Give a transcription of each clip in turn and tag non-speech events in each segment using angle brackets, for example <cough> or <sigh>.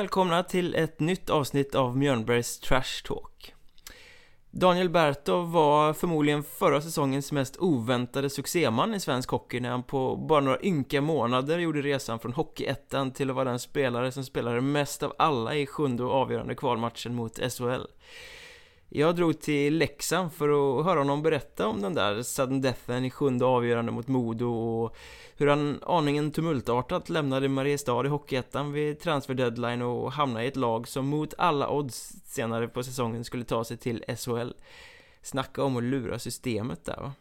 välkomna till ett nytt avsnitt av Mjörnbergs Trash Talk. Daniel Bertov var förmodligen förra säsongens mest oväntade succéman i svensk hockey när han på bara några ynka månader gjorde resan från Hockeyettan till att vara den spelare som spelade mest av alla i sjunde och avgörande kvalmatchen mot SHL. Jag drog till Leksand för att höra honom berätta om den där sudden deathen i sjunde avgörande mot Modo och hur han aningen tumultartat lämnade Mariestad i Hockeyettan vid transfer deadline och hamnade i ett lag som mot alla odds senare på säsongen skulle ta sig till SHL. Snacka om att lura systemet där va.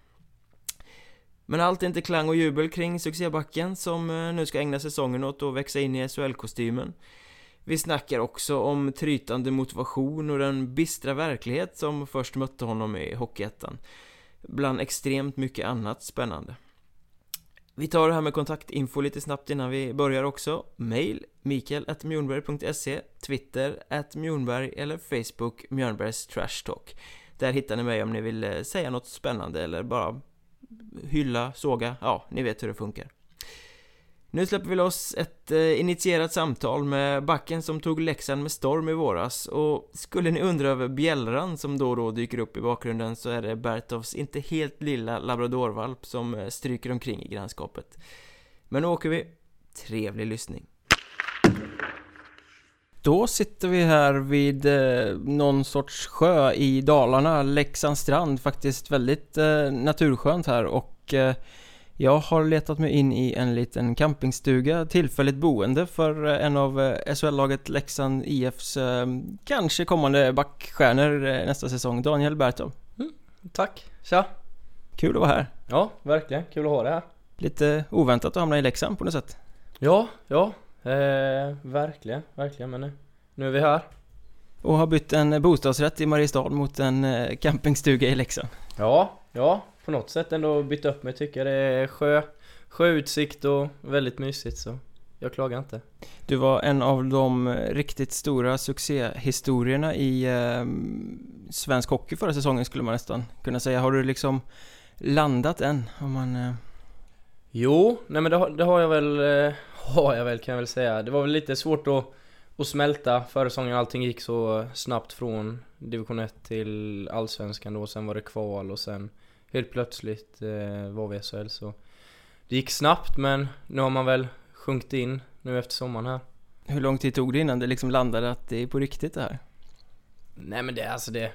Men allt är inte klang och jubel kring succébacken som eh, nu ska ägna säsongen åt att växa in i SHL-kostymen. Vi snackar också om trytande motivation och den bistra verklighet som först mötte honom i Hockeyettan. Bland extremt mycket annat spännande. Vi tar det här med kontaktinfo lite snabbt innan vi börjar också. Mail mikael.mjornberg.se Twitter at Mjornberg eller Facebook Mjörnbergs Trash Talk. Där hittar ni mig om ni vill eh, säga något spännande eller bara hylla, såga, ja, ni vet hur det funkar. Nu släpper vi loss ett eh, initierat samtal med backen som tog Leksand med storm i våras och skulle ni undra över bjällran som då och då dyker upp i bakgrunden så är det Bertovs inte helt lilla labradorvalp som eh, stryker omkring i grannskapet. Men nu åker vi. Trevlig lyssning. Då sitter vi här vid eh, någon sorts sjö i Dalarna, Leksands strand, faktiskt väldigt eh, naturskönt här och eh, jag har letat mig in i en liten campingstuga, tillfälligt boende för eh, en av eh, SHL-laget Leksand IFs eh, kanske kommande backstjärnor nästa säsong, Daniel Bertov. Mm, tack, tja! Kul att vara här. Ja, verkligen, kul att ha det här. Lite oväntat att hamna i Leksand på något sätt. Ja, ja, eh, verkligen, verkligen, men nu, nu är vi här. Och har bytt en bostadsrätt i Mariestad mot en campingstuga i Leksand. Ja, ja, på något sätt ändå bytt upp mig tycker jag. Det är sjö, sjöutsikt och väldigt mysigt så jag klagar inte. Du var en av de riktigt stora succéhistorierna i eh, svensk hockey förra säsongen skulle man nästan kunna säga. Har du liksom landat än? Om man... Eh... Jo, nej men det har, det har jag väl, eh, <laughs> har jag väl kan jag väl säga. Det var väl lite svårt att, att smälta förra säsongen. Allting gick så snabbt från division 1 till allsvenskan då. Sen var det kval och sen helt plötsligt eh, var vi i SHL så det gick snabbt men nu har man väl sjunkit in nu efter sommaren här. Hur lång tid tog det innan det liksom landade att det är på riktigt det här? Nej men det är alltså det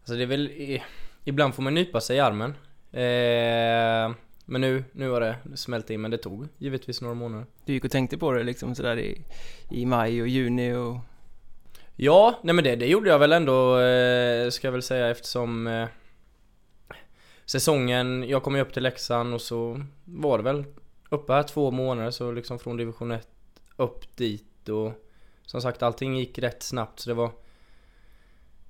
Alltså det är väl Ibland får man nypa sig i armen eh, Men nu, nu har det smält in men det tog givetvis några månader Du gick och tänkte på det liksom sådär i, i maj och juni och Ja, nej men det, det gjorde jag väl ändå eh, ska jag väl säga eftersom eh, säsongen, jag kom ju upp till Leksand och så var det väl uppe här två månader så liksom från division 1 upp dit och som sagt allting gick rätt snabbt så det var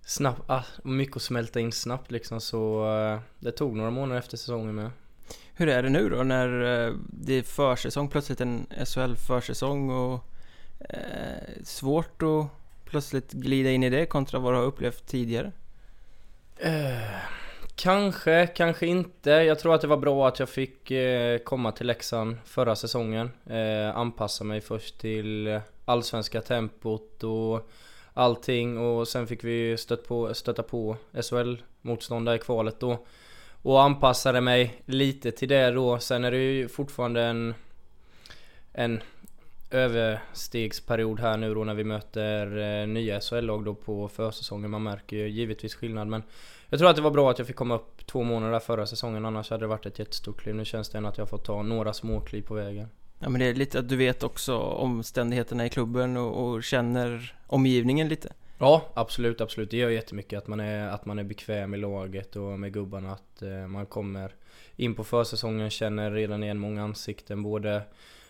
snabbt, ah, mycket att smälta in snabbt liksom så uh, det tog några månader efter säsongen med. Hur är det nu då när uh, det är försäsong, plötsligt en SHL försäsong och uh, svårt att plötsligt glida in i det kontra vad du har upplevt tidigare? Kanske, kanske inte. Jag tror att det var bra att jag fick eh, komma till Leksand förra säsongen. Eh, anpassa mig först till allsvenska tempot och allting och sen fick vi stött på, stöta på SHL-motståndare i kvalet då. Och anpassade mig lite till det då. Sen är det ju fortfarande en, en överstegsperiod här nu då när vi möter eh, nya SHL-lag då på försäsongen. Man märker ju givetvis skillnad men jag tror att det var bra att jag fick komma upp två månader förra säsongen annars hade det varit ett jättestort kliv. Nu känns det ändå att jag fått ta några småkliv på vägen. Ja men det är lite att du vet också omständigheterna i klubben och, och känner omgivningen lite. Ja, absolut, absolut. Det gör jättemycket att man är, att man är bekväm i laget och med gubbarna. Att eh, man kommer in på försäsongen, känner redan igen många ansikten. Både,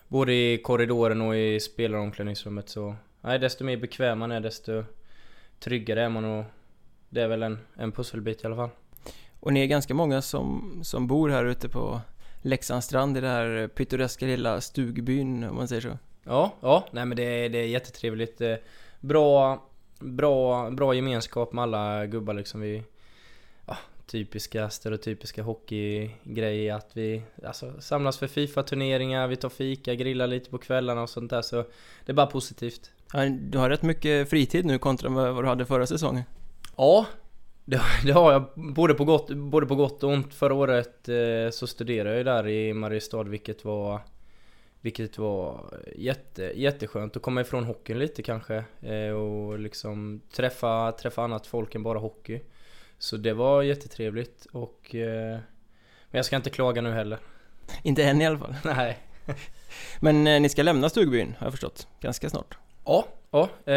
både i korridoren och i spelaromklädningsrummet. Så nej, desto mer bekväm man är, desto tryggare är man. Och det är väl en, en pusselbit i alla fall. Och ni är ganska många som, som bor här ute på Leksandsstrand i den här pittoreska lilla stugbyn om man säger så. Ja, ja, nej men det är, det är jättetrevligt. Eh, bra, bra, bra gemenskap med alla gubbar liksom. Vi, ja, typiska stereotypiska hockeygrej att vi alltså, samlas för Fifa-turneringar, vi tar fika, grillar lite på kvällarna och sånt där så det är bara positivt. Ja, du har rätt mycket fritid nu kontra vad du hade förra säsongen. Ja, det, <laughs> det har jag både på, gott, både på gott och ont. Förra året eh, så studerade jag ju där i Mariestad vilket var vilket var jätte, jätteskönt att komma ifrån hockeyn lite kanske eh, och liksom träffa, träffa annat folk än bara hockey. Så det var jättetrevligt och... Eh, men jag ska inte klaga nu heller. Inte än i alla fall. <laughs> Nej. <laughs> men eh, ni ska lämna stugbyn har jag förstått, ganska snart. Ja, ja. Eh,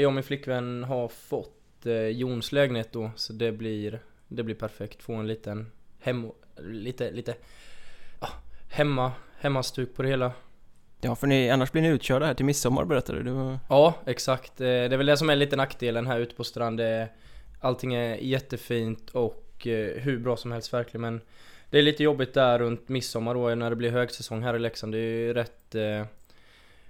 jag och min flickvän har fått eh, Jons lägenhet då, så det blir, det blir perfekt. Få en liten hem... Lite, lite... Ja, hemma, hemmastuk på det hela. Ja, för ni, annars blir ni utkörda här till midsommar berättade du. Var... Ja, exakt. Eh, det är väl det som är lite nackdelen här ute på strand. Allting är jättefint och eh, hur bra som helst verkligen men Det är lite jobbigt där runt midsommar då när det blir högsäsong här i Leksand. Det är ju rätt eh,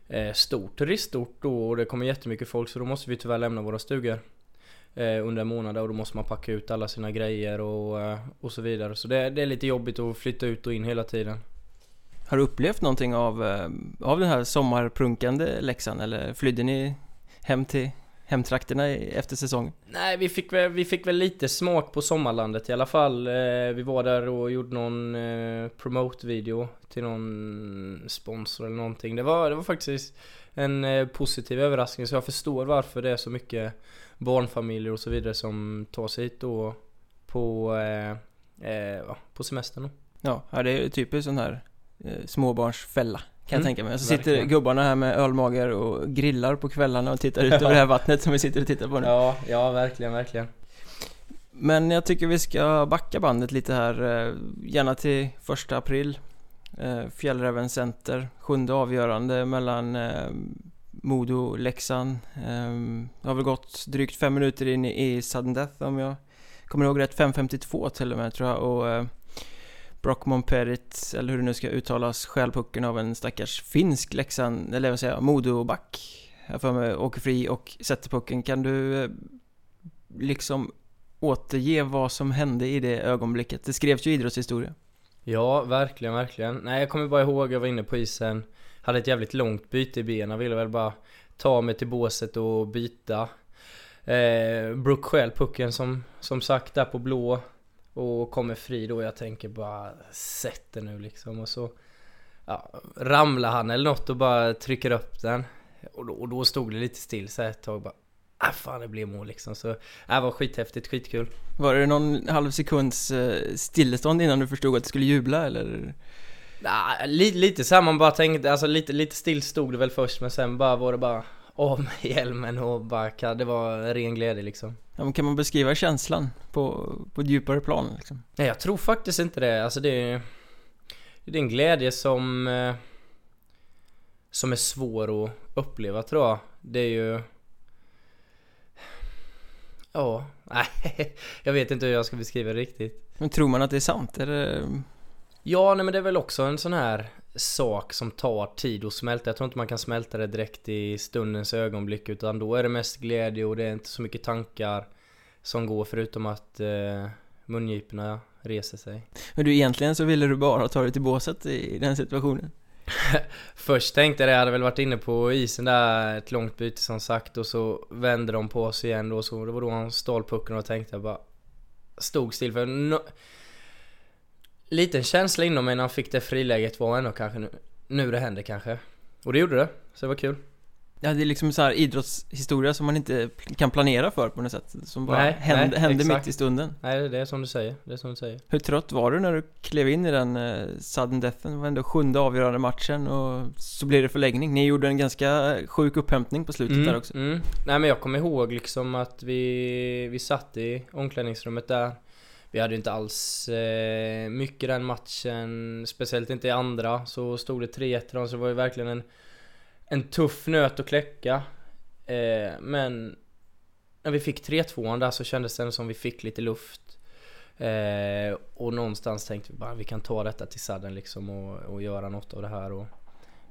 eh, stort turistort då och det kommer jättemycket folk så då måste vi tyvärr lämna våra stugor under en månad och då måste man packa ut alla sina grejer och, eh, och så vidare. Så det, det, är lite jobbigt att flytta ut och in hela tiden. Har du upplevt någonting av, eh, av den här sommarprunkande Leksand eller flydde ni hem till hemtrakterna efter säsongen? Nej, vi fick, väl, vi fick väl lite smak på sommarlandet i alla fall. Eh, vi var där och gjorde någon eh, promote-video till någon sponsor eller någonting. Det var, det var faktiskt en eh, positiv överraskning så jag förstår varför det är så mycket barnfamiljer och så vidare som tar sig hit då på, eh, eh, på semestern. Ja, det är typiskt sån här eh, småbarnsfälla kan jag mm, tänka mig. Så sitter gubbarna här med ölmager och grillar på kvällarna och tittar ut över det här vattnet som vi sitter och tittar på nu. Ja, ja verkligen, verkligen. Men jag tycker vi ska backa bandet lite här, eh, gärna till första april. Eh, Fjällräven Center, sjunde avgörande mellan Modo, Leksand, ehm, Det har väl gått drygt fem minuter in i sudden death om jag kommer ihåg rätt, 5.52 till och med tror jag. Och eh, Brockmon Perit, eller hur det nu ska uttalas, stjäl pucken av en stackars finsk Leksand, eller vad säger jag, Modoback. Jag för mig åker fri och sätter pucken. Kan du eh, liksom återge vad som hände i det ögonblicket? Det skrevs ju idrottshistoria. Ja, verkligen, verkligen. Nej, jag kommer bara ihåg, jag var inne på isen, hade ett jävligt långt byte i benen, ville väl bara ta mig till båset och byta. Eh, Brook stjäl pucken som, som sagt där på blå och kommer fri då. Jag tänker bara sätt det nu liksom. Och så ja, ramlar han eller något och bara trycker upp den. Och då, och då stod det lite still så ett tag bara. Ah, fan det blev mål liksom. Så äh, det var skithäftigt, skitkul. Var det någon halv sekunds eh, stillestånd innan du förstod att du skulle jubla eller? Nah, lite, lite så här, man bara tänkte, alltså lite, lite still stod det väl först men sen bara var det bara av med <laughs> hjälmen och bara, det var ren glädje liksom. Ja, men kan man beskriva känslan på, på ett djupare plan liksom? Nej, jag tror faktiskt inte det. Alltså det är, det är en glädje som eh, som är svår att uppleva tror jag. Det är ju Ja, <laughs> nej, jag vet inte hur jag ska beskriva det riktigt. Men tror man att det är sant? Är det... Ja, nej men det är väl också en sån här sak som tar tid att smälta. Jag tror inte man kan smälta det direkt i stundens ögonblick utan då är det mest glädje och det är inte så mycket tankar som går förutom att eh, mungiporna reser sig. Men du egentligen så ville du bara ta dig till båset i den situationen? <laughs> Först tänkte jag det, jag hade väl varit inne på isen där ett långt byte som sagt och så vände de på oss igen då så det var då han stal pucken och tänkte jag bara Stod still för no Liten känsla inom mig när han fick det friläget var ändå kanske nu, nu det händer kanske. Och det gjorde det, så det var kul. Ja, det är liksom så här idrottshistoria som man inte kan planera för på något sätt. Som bara nej, händer, nej, händer mitt i stunden. Nej, det är som du säger. Det är som du säger. Hur trött var du när du klev in i den uh, sudden deathen? Det var ändå sjunde avgörande matchen och så blev det förlängning. Ni gjorde en ganska sjuk upphämtning på slutet mm, där också. Mm. Nej men jag kommer ihåg liksom att vi, vi satt i omklädningsrummet där. Vi hade inte alls eh, mycket den matchen, speciellt inte i andra. Så stod det 3-1 så det var ju verkligen en, en tuff nöt att kläcka. Eh, men när vi fick 3-2 där så kändes det som vi fick lite luft. Eh, och någonstans tänkte vi bara vi kan ta detta till sadden liksom och, och göra något av det här. Och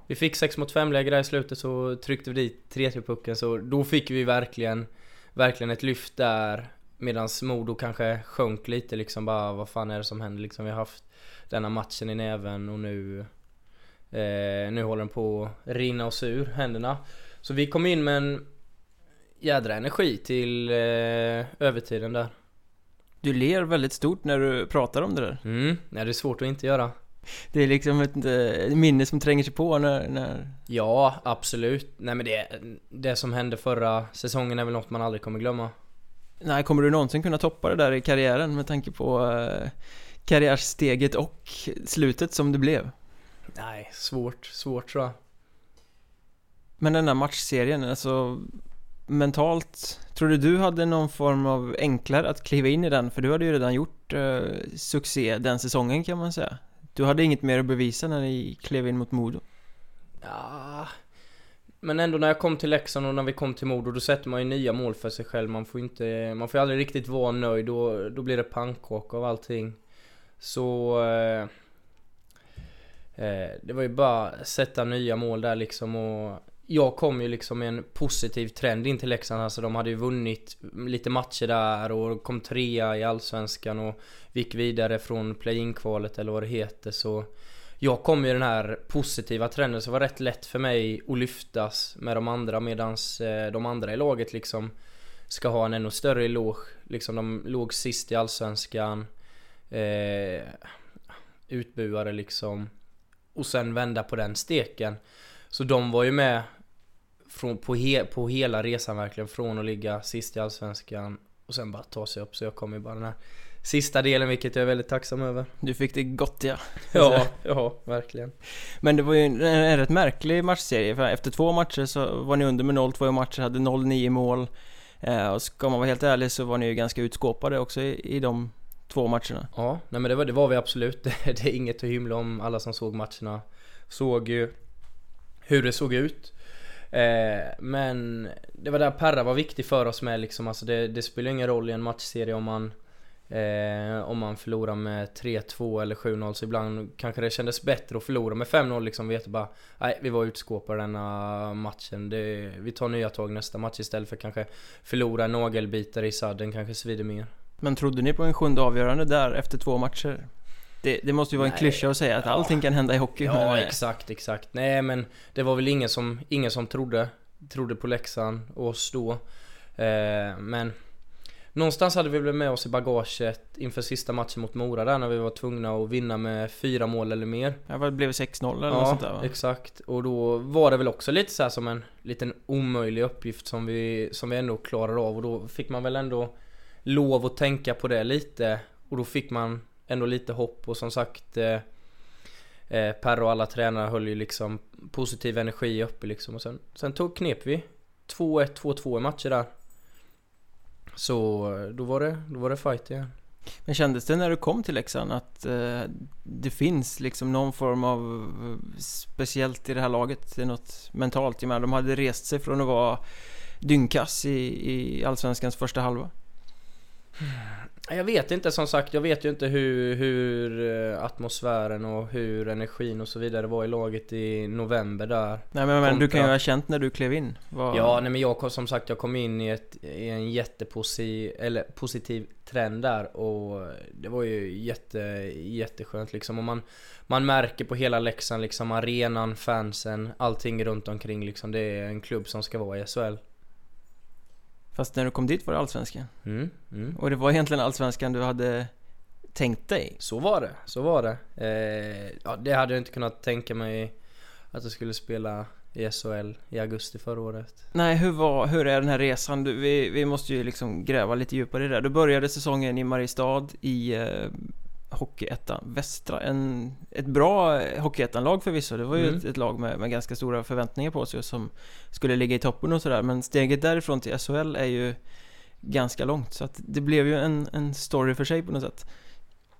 vi fick 6 mot 5 läge där i slutet så tryckte vi dit 3-3 pucken så då fick vi verkligen, verkligen ett lyft där Medan Modo kanske sjönk lite liksom bara, vad fan är det som händer liksom? Vi har haft denna matchen i näven och nu eh, Nu håller den på att rinna oss ur händerna Så vi kom in med en jädra energi till eh, övertiden där Du ler väldigt stort när du pratar om det där. Mm, nej det är svårt att inte göra Det är liksom ett eh, minne som tränger sig på när, när... Ja, absolut. Nej men det, det som hände förra säsongen är väl något man aldrig kommer glömma. Nej, kommer du någonsin kunna toppa det där i karriären med tanke på eh, karriärsteget och slutet som det blev? Nej, svårt, svårt tror jag. Men den där matchserien, alltså mentalt, tror du du hade någon form av enklare att kliva in i den? För du hade ju redan gjort eh, succé den säsongen kan man säga. Du hade inget mer att bevisa när ni klev in mot Modo. Ja, men ändå när jag kom till Leksand och när vi kom till Modo, då sätter man ju nya mål för sig själv. Man får inte, man får aldrig riktigt vara nöjd, då, då blir det pannkaka av allting. Så... Eh, eh, det var ju bara sätta nya mål där liksom och jag kom ju liksom med en positiv trend in till Leksand, alltså de hade ju vunnit lite matcher där och kom trea i Allsvenskan och gick vidare från play-in-kvalet eller vad det heter så jag kom ju den här positiva trenden så det var rätt lätt för mig att lyftas med de andra medans eh, de andra i laget liksom ska ha en ännu större eloge. Liksom de låg sist i Allsvenskan. Eh, utbuare liksom. Och sen vända på den steken. Så de var ju med från, på, he, på hela resan verkligen. Från att ligga sist i Allsvenskan och sen bara ta sig upp. Så jag kom ju bara den här sista delen vilket jag är väldigt tacksam över. Du fick det gott ja. Ja, <laughs> ja, verkligen. Men det var ju en, en rätt märklig matchserie, för efter två matcher så var ni under med 0-2 i matcher, hade 0-9 mål. Eh, och ska man vara helt ärlig så var ni ju ganska utskåpade också i, i de två matcherna. Ja, nej men det var, det var vi absolut. <laughs> Det, det är inget att hymla om. Alla som såg matcherna såg ju hur det såg ut. Eh, men det var där Perra var viktig för oss med liksom. Alltså det, det spelar ingen roll i en matchserie om man Eh, om man förlorar med 3-2 eller 7-0 så ibland kanske det kändes bättre att förlora med 5-0 liksom. Vet bara, nej vi var utskåpade denna matchen. Det, vi tar nya tag nästa match istället för kanske förlora en nagelbitare i sadden kanske svider mer. Men trodde ni på en sjunde avgörande där efter två matcher? Det, det måste ju vara en Nej. klyscha att säga att Ja. allting kan hända i hockey. Ja men, exakt, exakt. Nej men det var väl ingen som, ingen som trodde, trodde på Leksand och oss då. Eh, men Någonstans hade vi väl med oss i bagaget inför sista matchen mot Mora där när vi var tvungna att vinna med fyra mål eller mer. Ja, vad blev det 6-0 eller något sånt där va? exakt. Och då var det väl också lite så här som en liten omöjlig uppgift som vi, som vi ändå klarar av och då fick man väl ändå lov att tänka på det lite och då fick man ändå lite hopp och som sagt eh, eh, Per och alla tränare höll ju liksom positiv energi uppe liksom och sen, sen tog knep vi 2-1, 2-2 i matcher där. Så eh, då var det, då var det fight igen. Men kändes det när du kom till Leksand att eh, det finns liksom någon form av eh, speciellt i det här laget? Det är något mentalt. Jag menar, de hade rest sig från att vara dyngkass i, i Allsvenskans första halva. Jag vet inte som sagt, jag vet ju inte hur, hur eh, atmosfären och hur energin och så vidare var i laget i november där. Nej men, men du kan ju ha känt när du klev in. Vad- Ja, nej men jag kom som sagt, jag kom in i, ett, i en jättepositiv, eller positiv trend där och det var ju jätte, jätteskönt liksom och man, man märker på hela Leksand liksom, arenan, fansen, allting runt omkring liksom. Det är en klubb som ska vara i SHL. Fast när du kom dit var det Allsvenskan. Mm, mm. Och det var egentligen Allsvenskan du hade tänkt dig. Så var det, så var det. Eh, ja, det hade jag inte kunnat tänka mig att jag skulle spela i SHL i augusti förra året. Nej, hur, var, hur är den här resan? Du, vi, vi måste ju liksom gräva lite djupare i det. Du började säsongen i Mariestad i eh, Hockeyettan Västra. En, ett bra Hockeyettan-lag förvisso. Det var ju Mm. ett, ett lag med, med ganska stora förväntningar på sig som skulle ligga i toppen och sådär. Men steget därifrån till SHL är ju ganska långt. Så att det blev ju en, en story för sig på något sätt.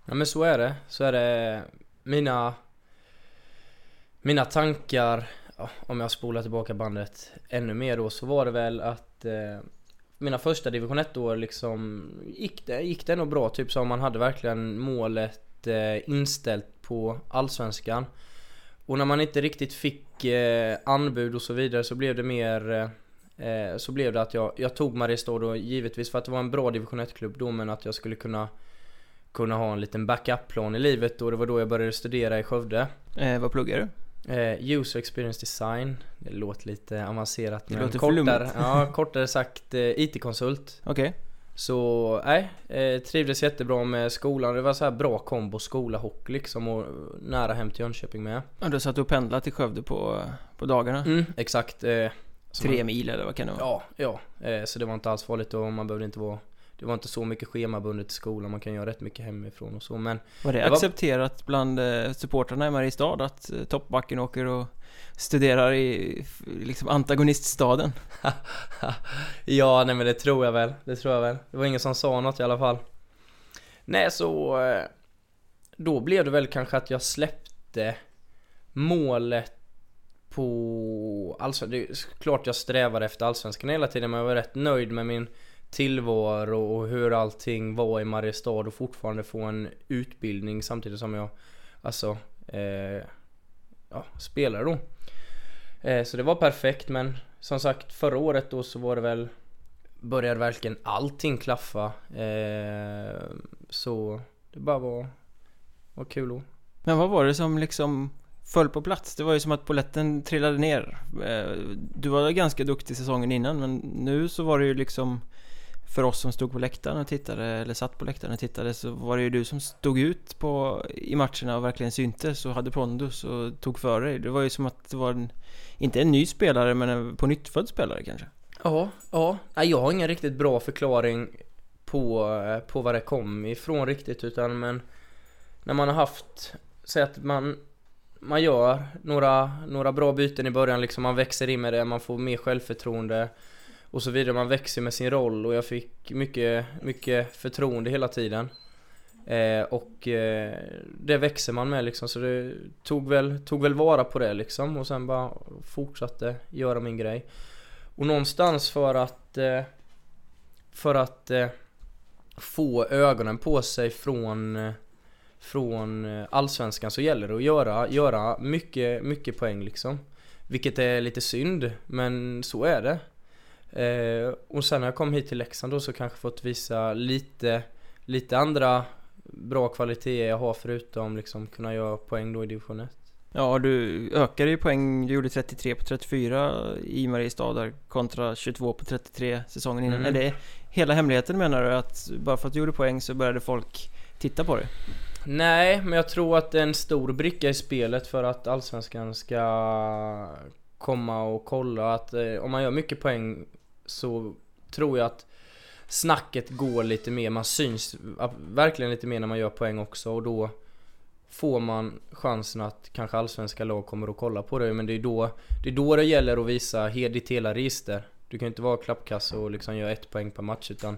Ja men så är det, så är det. Mina Mina tankar, om jag spolar tillbaka bandet ännu mer då, så var det väl att eh, mina första division 1 år liksom gick det, gick det nog bra, typ så man hade verkligen målet eh, inställt på Allsvenskan Och när man inte riktigt fick eh, anbud och så vidare så blev det mer eh, eh, så blev det att jag, jag tog Mariestad då givetvis för att det var en bra division 1-klubb då men att jag skulle kunna kunna ha en liten backup-plan i livet och det var då jag började studera i Skövde. Eh, vad pluggar du? Eh, user experience design. Det låter lite avancerat Det men låter kortare, <laughs> ja, kortare sagt eh, IT-konsult. Okej. Så nej, eh, trivdes jättebra med skolan. Det var så här bra kombo skola hockey liksom och nära hem till Jönköping med. Ja, du satt och pendlade till Skövde på, på dagarna? Mm, exakt. Eh, Tre man- mil eller vad kan det vara? Ja, ja. Eh, så det var inte alls farligt och man behövde inte vara Det var inte så mycket schemabundet i skolan, man kan göra rätt mycket hemifrån och så men Var det, Det var- accepterat bland eh, supportrarna i Mariestad att eh, toppbacken åker och studerar i liksom antagoniststaden? <laughs> Ja, nej men det tror jag väl, det tror jag väl. Det var ingen som sa något i alla fall. Nej så eh, Då blev det väl kanske att jag släppte Målet På Allsvenskan, det är klart jag strävade efter Allsvenskan hela tiden men jag var rätt nöjd med min Tillvaro och hur allting var i Mariestad och fortfarande få en utbildning samtidigt som jag Alltså eh, Ja, spelar då eh, Så det var perfekt men som sagt förra året då så var det väl Började verkligen allting klaffa eh, Så det bara var Var kul då Men vad var det som liksom föll på plats? Det var ju som att poletten trillade ner. Eh, du var ganska duktig säsongen innan men nu så var det ju liksom för oss som stod på läktaren och tittade, eller satt på läktaren och tittade så var det ju du som stod ut på, i matcherna och verkligen syntes och hade pondus och tog för dig. Det var ju som att det var en, inte en ny spelare men en på nyttfödd spelare kanske. Ja, ja. Nej, jag har ingen riktigt bra förklaring på, på var det kom ifrån riktigt utan men När man har haft, säg att man Man gör några, några bra byten i början liksom, man växer in med det, man får mer självförtroende och så vidare, man växer med sin roll och jag fick mycket, mycket förtroende hela tiden. Eh, Och eh, det växer man med liksom. Så det tog väl, tog väl vara på det liksom och sen bara fortsatte göra min grej. Och någonstans för att eh, För att eh, Få ögonen på sig från eh, Från eh, Allsvenskan så gäller det att göra, göra mycket, mycket poäng liksom. Vilket är lite synd, men så är det eh, Och sen när jag kom hit till Leksand då så kanske fått visa lite Lite andra bra kvaliteter jag har förutom liksom kunna göra poäng då i division 1 Ja, du ökade ju poäng. Du gjorde 33 på 34 i Mariestad där kontra 22 på 33 säsongen innan. Mm. Är det hela hemligheten menar du? Att bara för att du gjorde poäng så började folk titta på dig? Nej, men jag tror att det är en stor bricka i spelet för att Allsvenskan ska komma och kolla. Att eh, om man gör mycket poäng så tror jag att snacket går lite mer, man syns verkligen lite mer när man gör poäng också. Och då får man chansen att kanske allsvenska lag kommer att kolla på dig. Men det är då det, är då det gäller att visa ditt hela register. Du kan ju inte vara klappkass och liksom göra ett poäng per match utan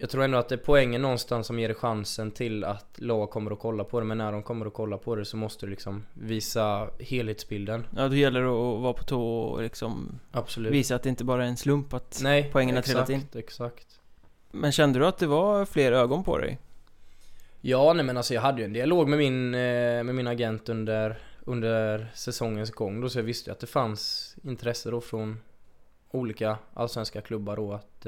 jag tror ändå att det är poängen någonstans som ger dig chansen till att lag kommer att kolla på det Men när de kommer att kolla på det så måste du liksom visa helhetsbilden Ja, då gäller det att vara på tå och liksom Absolut visa att det inte bara är en slump att Nej, poängen har trillat in. exakt Men kände du att det var fler ögon på dig? Ja nej men alltså jag hade ju en dialog med min, eh, med min agent under, under säsongens gång då så jag visste ju att det fanns intresse då från olika allsvenska klubbar då att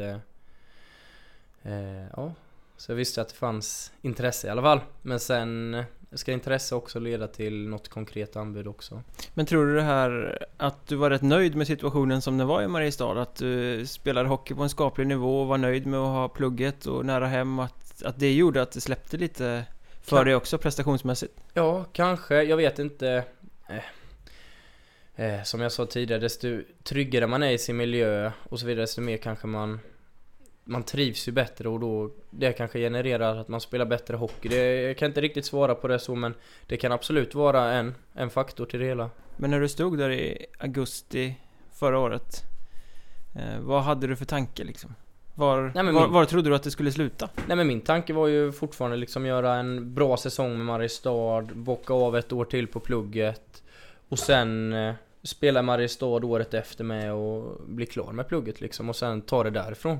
eh, Ja Så jag visste att det fanns intresse i alla fall Men sen ska intresse också leda till något konkret anbud också Men tror du det här att du var rätt nöjd med situationen som den var i Mariestad? Att du spelade hockey på en skaplig nivå och var nöjd med att ha plugget och nära hem? Att, att det gjorde att det släppte lite för Kan- dig också prestationsmässigt? Ja, kanske. Jag vet inte. Eh, eh, som jag sa tidigare, desto tryggare man är i sin miljö och så vidare, desto mer kanske man man trivs ju bättre och då det kanske genererar att man spelar bättre hockey. Det, jag kan inte riktigt svara på det så men det kan absolut vara en, en faktor till det hela. Men när du stod där i augusti förra året eh, Vad hade du för tanke liksom? Var, Nej, var, min- var trodde du att det skulle sluta? Nej men min tanke var ju fortfarande liksom göra en bra säsong med Mariestad, bocka av ett år till på plugget och sen eh, spela Mariestad året efter med och bli klar med plugget liksom och sen ta det därifrån.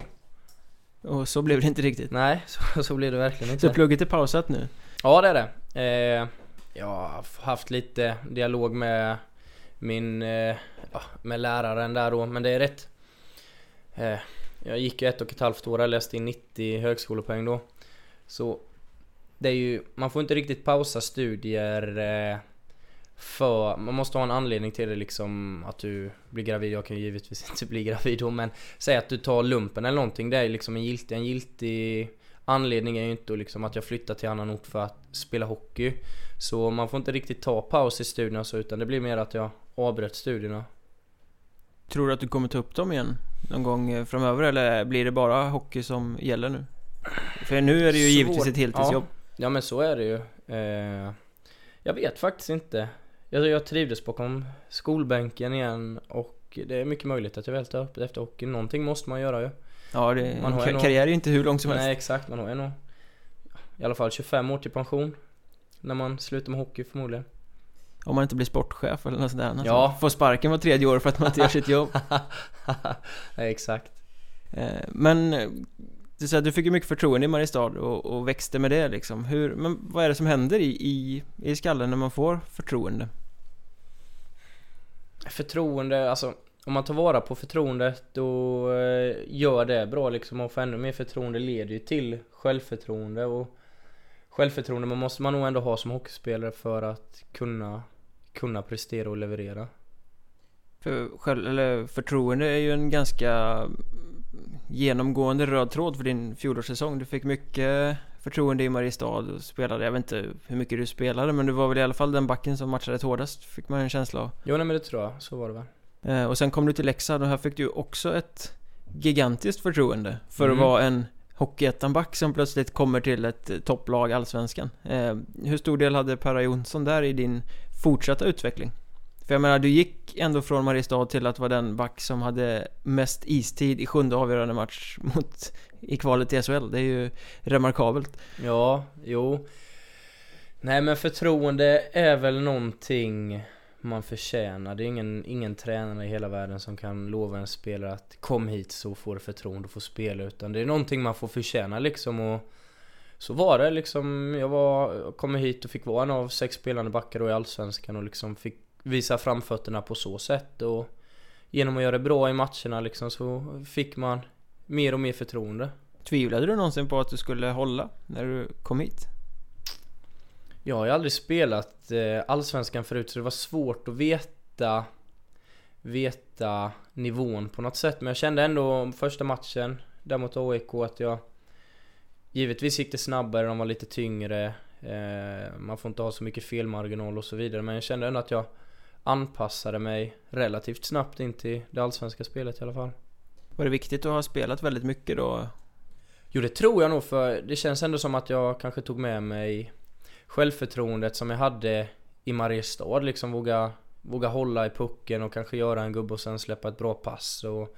Och så blev det inte riktigt. Nej, så, <laughs> så blir det verkligen Så inte. plugget är pausat nu? Ja det är det. Eh, jag har haft lite dialog med min, eh, med läraren där då, men det är rätt Eh, jag gick ju ett och ett halvt år, jag läste in 90 högskolepoäng då. Så det är ju, man får inte riktigt pausa studier eh, för, man måste ha en anledning till det liksom att du blir gravid, jag kan ju givetvis <laughs> inte bli gravid då men Säg att du tar lumpen eller någonting, det är liksom en giltig, en giltig anledning är ju inte liksom att jag flyttar till annan ort för att spela hockey Så man får inte riktigt ta paus i studierna så utan det blir mer att jag avbröt studierna Tror du att du kommer ta upp dem igen någon gång eh, framöver eller blir det bara hockey som gäller nu? För nu är det ju Svårt. givetvis ett heltidsjobb. Ja, ja men så är det ju. Eh, jag vet faktiskt inte. Jag, jag trivdes bakom skolbänken igen och det är mycket möjligt att jag väl tar upp efter hockey. Någonting måste man göra ju. Ja, det, Man har karriär är ju inte hur lång som helst. Nej exakt, man har ju nog i alla fall 25 år till pension. När man slutar med hockey förmodligen. Om man inte blir sportchef eller något sånt där. Alltså, Ja. Får sparken var tredje år för att man inte gör sitt jobb. <laughs> ja, exakt. Eh, Men du säger att du fick ju mycket förtroende i Mariestad och, och växte med det liksom. Hur, men vad är det som händer i, i, i skallen när man får förtroende? Förtroende, alltså om man tar vara på förtroendet då eh, gör det bra liksom och få ännu mer förtroende leder ju till självförtroende och Självförtroende man måste man nog ändå ha som hockeyspelare för att kunna kunna prestera och leverera. För själv, eller förtroende är ju en ganska genomgående röd tråd för din fjolårssäsong. Du fick mycket förtroende i Mariestad och spelade, jag vet inte hur mycket du spelade men du var väl i alla fall den backen som matchade hårdast, fick man en känsla av. Jo nej men det tror jag, så var det väl. Eh, och sen kom du till Leksand och här fick du också ett gigantiskt förtroende för att Mm. vara en Hockeyettan-back som plötsligt kommer till ett eh, topplag, Allsvenskan. Eh, hur stor del hade Perra Jonsson där i din fortsatta utveckling? För jag menar, du gick ändå från Mariestad till att vara den back som hade mest istid i sjunde avgörande match <laughs> mot i kvalet till SHL. Det är ju remarkabelt. Ja, jo. Nej men förtroende är väl någonting man förtjänar. Det är ingen, ingen tränare i hela världen som kan lova en spelare att kom hit så får du förtroende och får spela. Utan det är någonting man får förtjäna liksom och så var det liksom. Jag var, jag kom hit och fick vara en av sex spelande backar då i Allsvenskan och liksom fick visa framfötterna på så sätt. Och genom att göra det bra i matcherna liksom så fick man mer och mer förtroende. Tvivlade du någonsin på att du skulle hålla när du kom hit? Jag har ju aldrig spelat eh, Allsvenskan förut så det var svårt att veta Veta nivån på något sätt men jag kände ändå första matchen där mot AIK att jag Givetvis gick det snabbare, de var lite tyngre eh, Man får inte ha så mycket felmarginal och så vidare men jag kände ändå att jag Anpassade mig relativt snabbt in till det allsvenska spelet i alla fall Var det viktigt att ha spelat väldigt mycket då? Jo det tror jag nog för det känns ändå som att jag kanske tog med mig Självförtroendet som jag hade i Mariestad liksom våga Våga hålla i pucken och kanske göra en gubbe och sen släppa ett bra pass och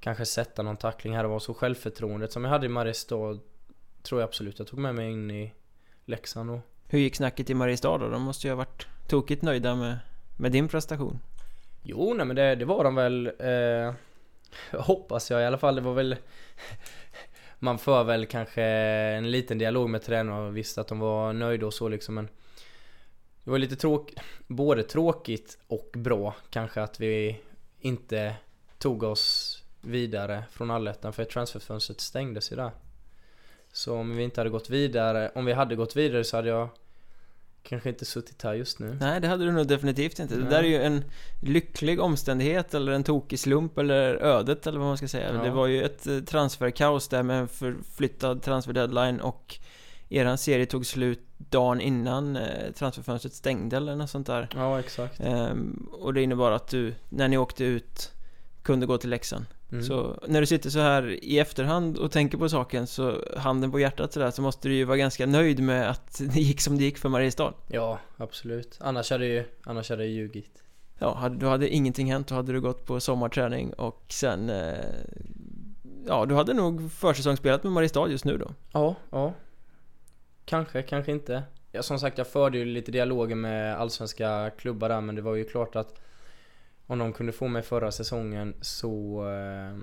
Kanske sätta någon tackling här och var så självförtroendet som jag hade i Mariestad Tror jag absolut jag tog med mig in i Leksand och Hur gick snacket i Mariestad då? De måste ju ha varit tokigt nöjda med, med din prestation. Jo nej men det, det var de väl eh, Hoppas jag i alla fall, det var väl Man för väl kanske en liten dialog med tränarna och visste att de var nöjda och så liksom men Det var lite tråkigt Både tråkigt och bra kanske att vi inte tog oss vidare från allettan för transferfönstret stängdes ju där. Så om vi inte hade gått vidare, om vi hade gått vidare så hade jag Kanske inte suttit här just nu Nej, det hade du nog definitivt inte. Det Nej. där är ju en lycklig omständighet eller en tokig slump eller ödet eller vad man ska säga. Ja. Det var ju ett eh, transferkaos där med en förflyttad transferdeadline och eran serie tog slut dagen innan eh, transferfönstret stängde eller något sånt där. Ja exakt Ehm, och det innebar att du, när ni åkte ut, kunde gå till Leksand. Mm. Så när du sitter så här i efterhand och tänker på saken så handen på hjärtat sådär så måste du ju vara ganska nöjd med att <laughs> det gick som det gick för Mariestad. Ja, absolut. Annars hade ju, annars hade jag ljugit. Ja, då hade ingenting hänt, då hade du gått på sommarträning och sen... Eh, ja, du hade nog försäsongsspelat med Mariestad just nu då. Ja, ja. Kanske, kanske inte. Ja, som sagt, jag förde ju lite dialoger med allsvenska klubbar där, men det var ju klart att om de kunde få mig förra säsongen så eh,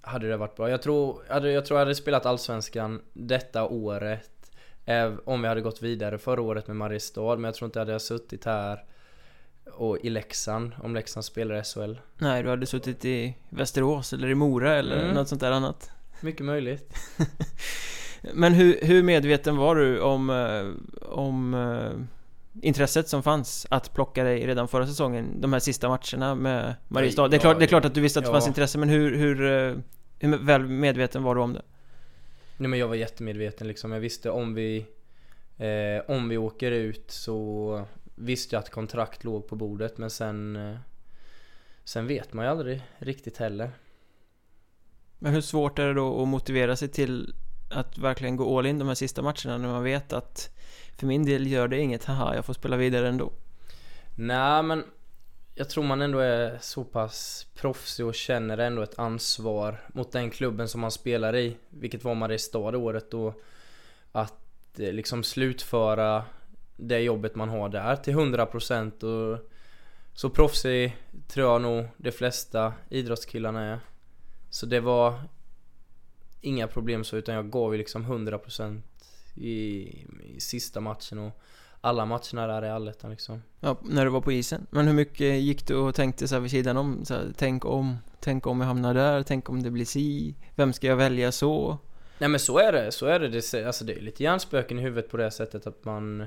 hade det varit bra. Jag tror, jag hade, jag tror jag hade spelat allsvenskan detta året. Om vi hade gått vidare förra året med Mariestad, men jag tror inte jag hade suttit här och i Leksand, om Leksand spelar i SHL. Nej, du hade suttit i Västerås eller i Mora eller Mm. något sånt där annat. Mycket möjligt. <laughs> Men hur, hur medveten var du om, eh, om eh, intresset som fanns att plocka dig redan förra säsongen, de här sista matcherna med Mariestad? Det är klart, det är klart att du visste att det Ja. fanns intresse, men hur, hur, eh, hur väl medveten var du om det? Nej men jag var jättemedveten liksom. Jag visste om vi eh, Om vi åker ut så Visste jag att kontrakt låg på bordet men sen eh, Sen vet man ju aldrig riktigt heller. Men hur svårt är det då att motivera sig till att verkligen gå all in de här sista matcherna när man vet att för min del gör det inget, haha, jag får spela vidare ändå. Nej men Jag tror man ändå är så pass proffsig och känner ändå ett ansvar mot den klubben som man spelar i. Vilket var Mariestad det året och Att eh, liksom slutföra det jobbet man har där till 100% och Så proffsig tror jag nog de flesta idrottskillarna är. Så det var Inga problem så utan jag gav ju liksom 100% i, i sista matchen och alla matcherna där i allettan liksom. Ja, när du var på isen. Men hur mycket gick du och tänkte så här vid sidan om? Så här, tänk om, tänk om jag hamnar där, tänk om det blir si, vem ska jag välja så? Nej men så är det, så är det. det alltså det är lite hjärnspöken i huvudet på det sättet att man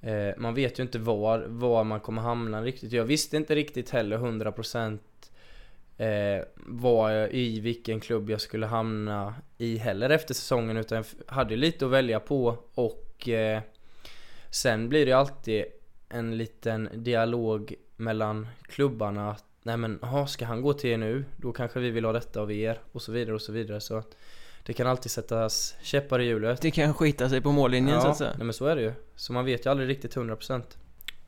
eh, Man vet ju inte var, var man kommer hamna riktigt. Jag visste inte riktigt heller 100% eh, var jag, i vilken klubb jag skulle hamna i heller efter säsongen utan jag hade lite att välja på. Och eh, Sen blir det alltid en liten dialog mellan klubbarna. Att Nej men, aha, ska han gå till er nu? Då kanske vi vill ha detta av er. Och så vidare och så vidare. Så att Det kan alltid sättas käppar i hjulet. Det kan skita sig på mållinjen så att säga. nej men så är det ju. Så man vet ju aldrig riktigt 100%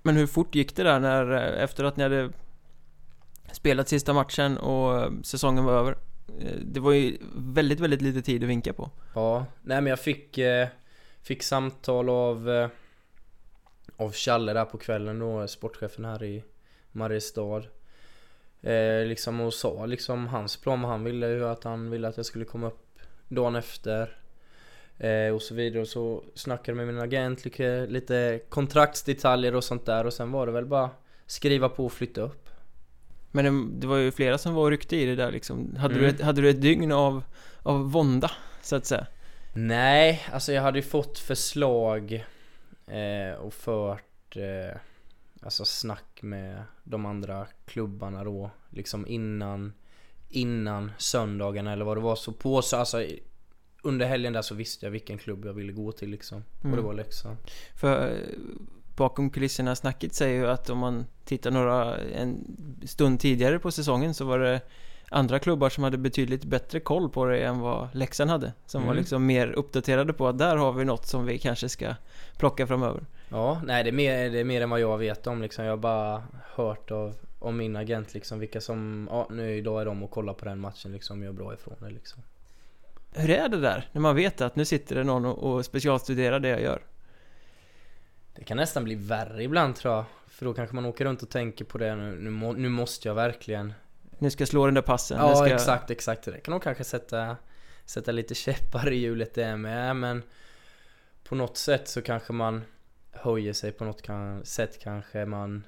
Men hur fort gick det där när, efter att ni hade spelat sista matchen och säsongen var över? Eh, det var ju väldigt, väldigt lite tid att vinka på. Ja, nej men jag fick eh, Fick samtal av eh, Av Challe där på kvällen då, sportchefen här i Mariestad eh, Liksom och sa liksom hans plan, han ville ju att han ville att jag skulle komma upp dagen efter eh, Och så vidare och så snackade med min agent, lite, lite kontraktsdetaljer och sånt där och sen var det väl bara Skriva på och flytta upp men det, det var ju flera som var och ryckte i det där liksom. Hade, Mm. du, ett, hade du ett dygn av, av vånda, så att säga? Nej, alltså jag hade ju fått förslag eh, och fört eh, Alltså snack med de andra klubbarna då Liksom innan Innan söndagen eller vad det var så på så alltså Under helgen där så visste jag vilken klubb jag ville gå till liksom Och det Mm. var Leksand För bakom kulisserna snacket säger ju att om man tittar några, en stund tidigare på säsongen så var det andra klubbar som hade betydligt bättre koll på det än vad Leksand hade. Som var Mm. liksom mer uppdaterade på att där har vi något som vi kanske ska plocka framöver. Ja, nej det är mer, det är mer än vad jag vet om liksom Jag har bara hört av, om min agent liksom vilka som Ja nu idag är de och kollar på den matchen liksom Gör bra ifrån det liksom Hur är det där? När man vet att nu sitter det någon och, och specialstuderar det jag gör. Det kan nästan bli värre ibland tror jag För då kanske man åker runt och tänker på det nu, nu, må, nu måste jag verkligen Nu ska jag slå den där passen. Ja ska... exakt, exakt Det kan nog kanske sätta Sätta lite käppar i hjulet det med men På något sätt så kanske man Höjer sig på något kan, sätt kanske man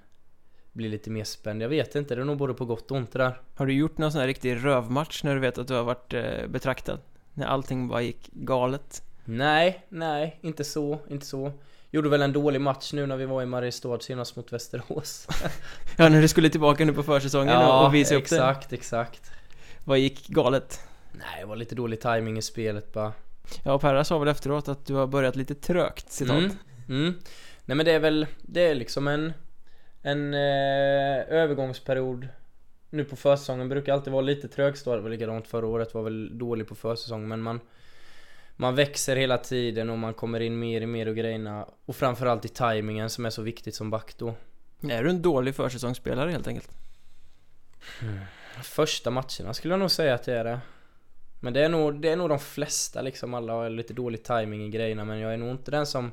Blir lite mer spänd Jag vet inte, det är nog både på gott och ont det där Har du gjort någon sån här riktig rövmatch när du vet att du har varit eh, betraktad? När allting bara gick galet? Nej, nej, inte så, inte så Gjorde väl en dålig match nu när vi var i Mariestad senast mot Västerås <laughs> Ja, när du skulle tillbaka nu på försäsongen och, och visa upp det. exakt, exakt Vad gick galet? Nej, det var lite dålig timing i spelet bara Ja, Perra sa väl efteråt att du har börjat lite trögt, citat. Mm, mm. Nej men det är väl, det är liksom en En eh, övergångsperiod Nu på försäsongen brukar alltid vara lite trögstad, det var likadant förra året var väl dålig på försäsong men man Man växer hela tiden och man kommer in mer och mer och grejerna Och framförallt i timingen som är så viktigt som back då Är du en dålig försäsongsspelare helt enkelt? Första matcherna skulle jag nog säga att det är det Men det är nog, det är nog de flesta liksom, alla har lite dålig timing i grejerna men jag är nog inte den som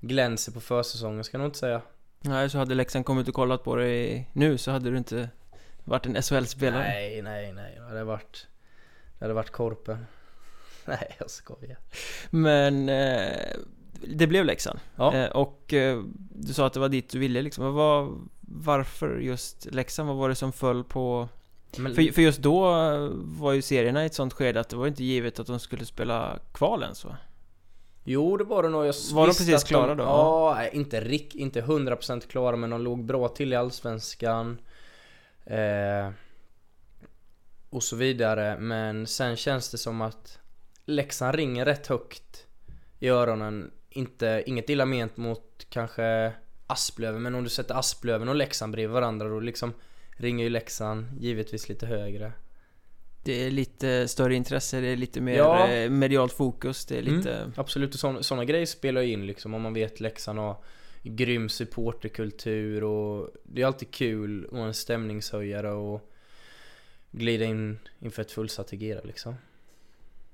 Glänser på försäsongen ska jag nog inte säga Nej, så hade Leksand kommit och kollat på dig nu så hade du inte varit en SHL-spelare. Nej, nej, nej. Det hade varit... Det hade varit Korpen. <laughs> Nej, jag skojar. Men eh, det blev Leksand. Ja. Eh, och eh, du sa att det var dit du ville liksom. Vad, Varför just Leksand? Vad var det som föll på Men, För, för just då var ju serierna i ett sånt skede att det var inte givet att de skulle spela kval ens va? Jo det var det nog, jag Var de precis klara då? Ja, nej, inte rik, inte 100% klara men de låg bra till i Allsvenskan eh, Och så vidare men sen känns det som att Leksand ringer rätt högt i öronen Inte, inget illa ment mot kanske Asplöven men om du sätter Asplöven och Leksand bredvid varandra då liksom ringer ju Leksand givetvis lite högre Det är lite större intresse, det är lite mer Ja. eh, medialt fokus, det är Mm. lite Absolut, och sådana grejer spelar ju in liksom om man vet Leksand har grym supporterkultur och det är alltid kul och en stämningshöjare och glida in inför ett fullsatt Tegera liksom.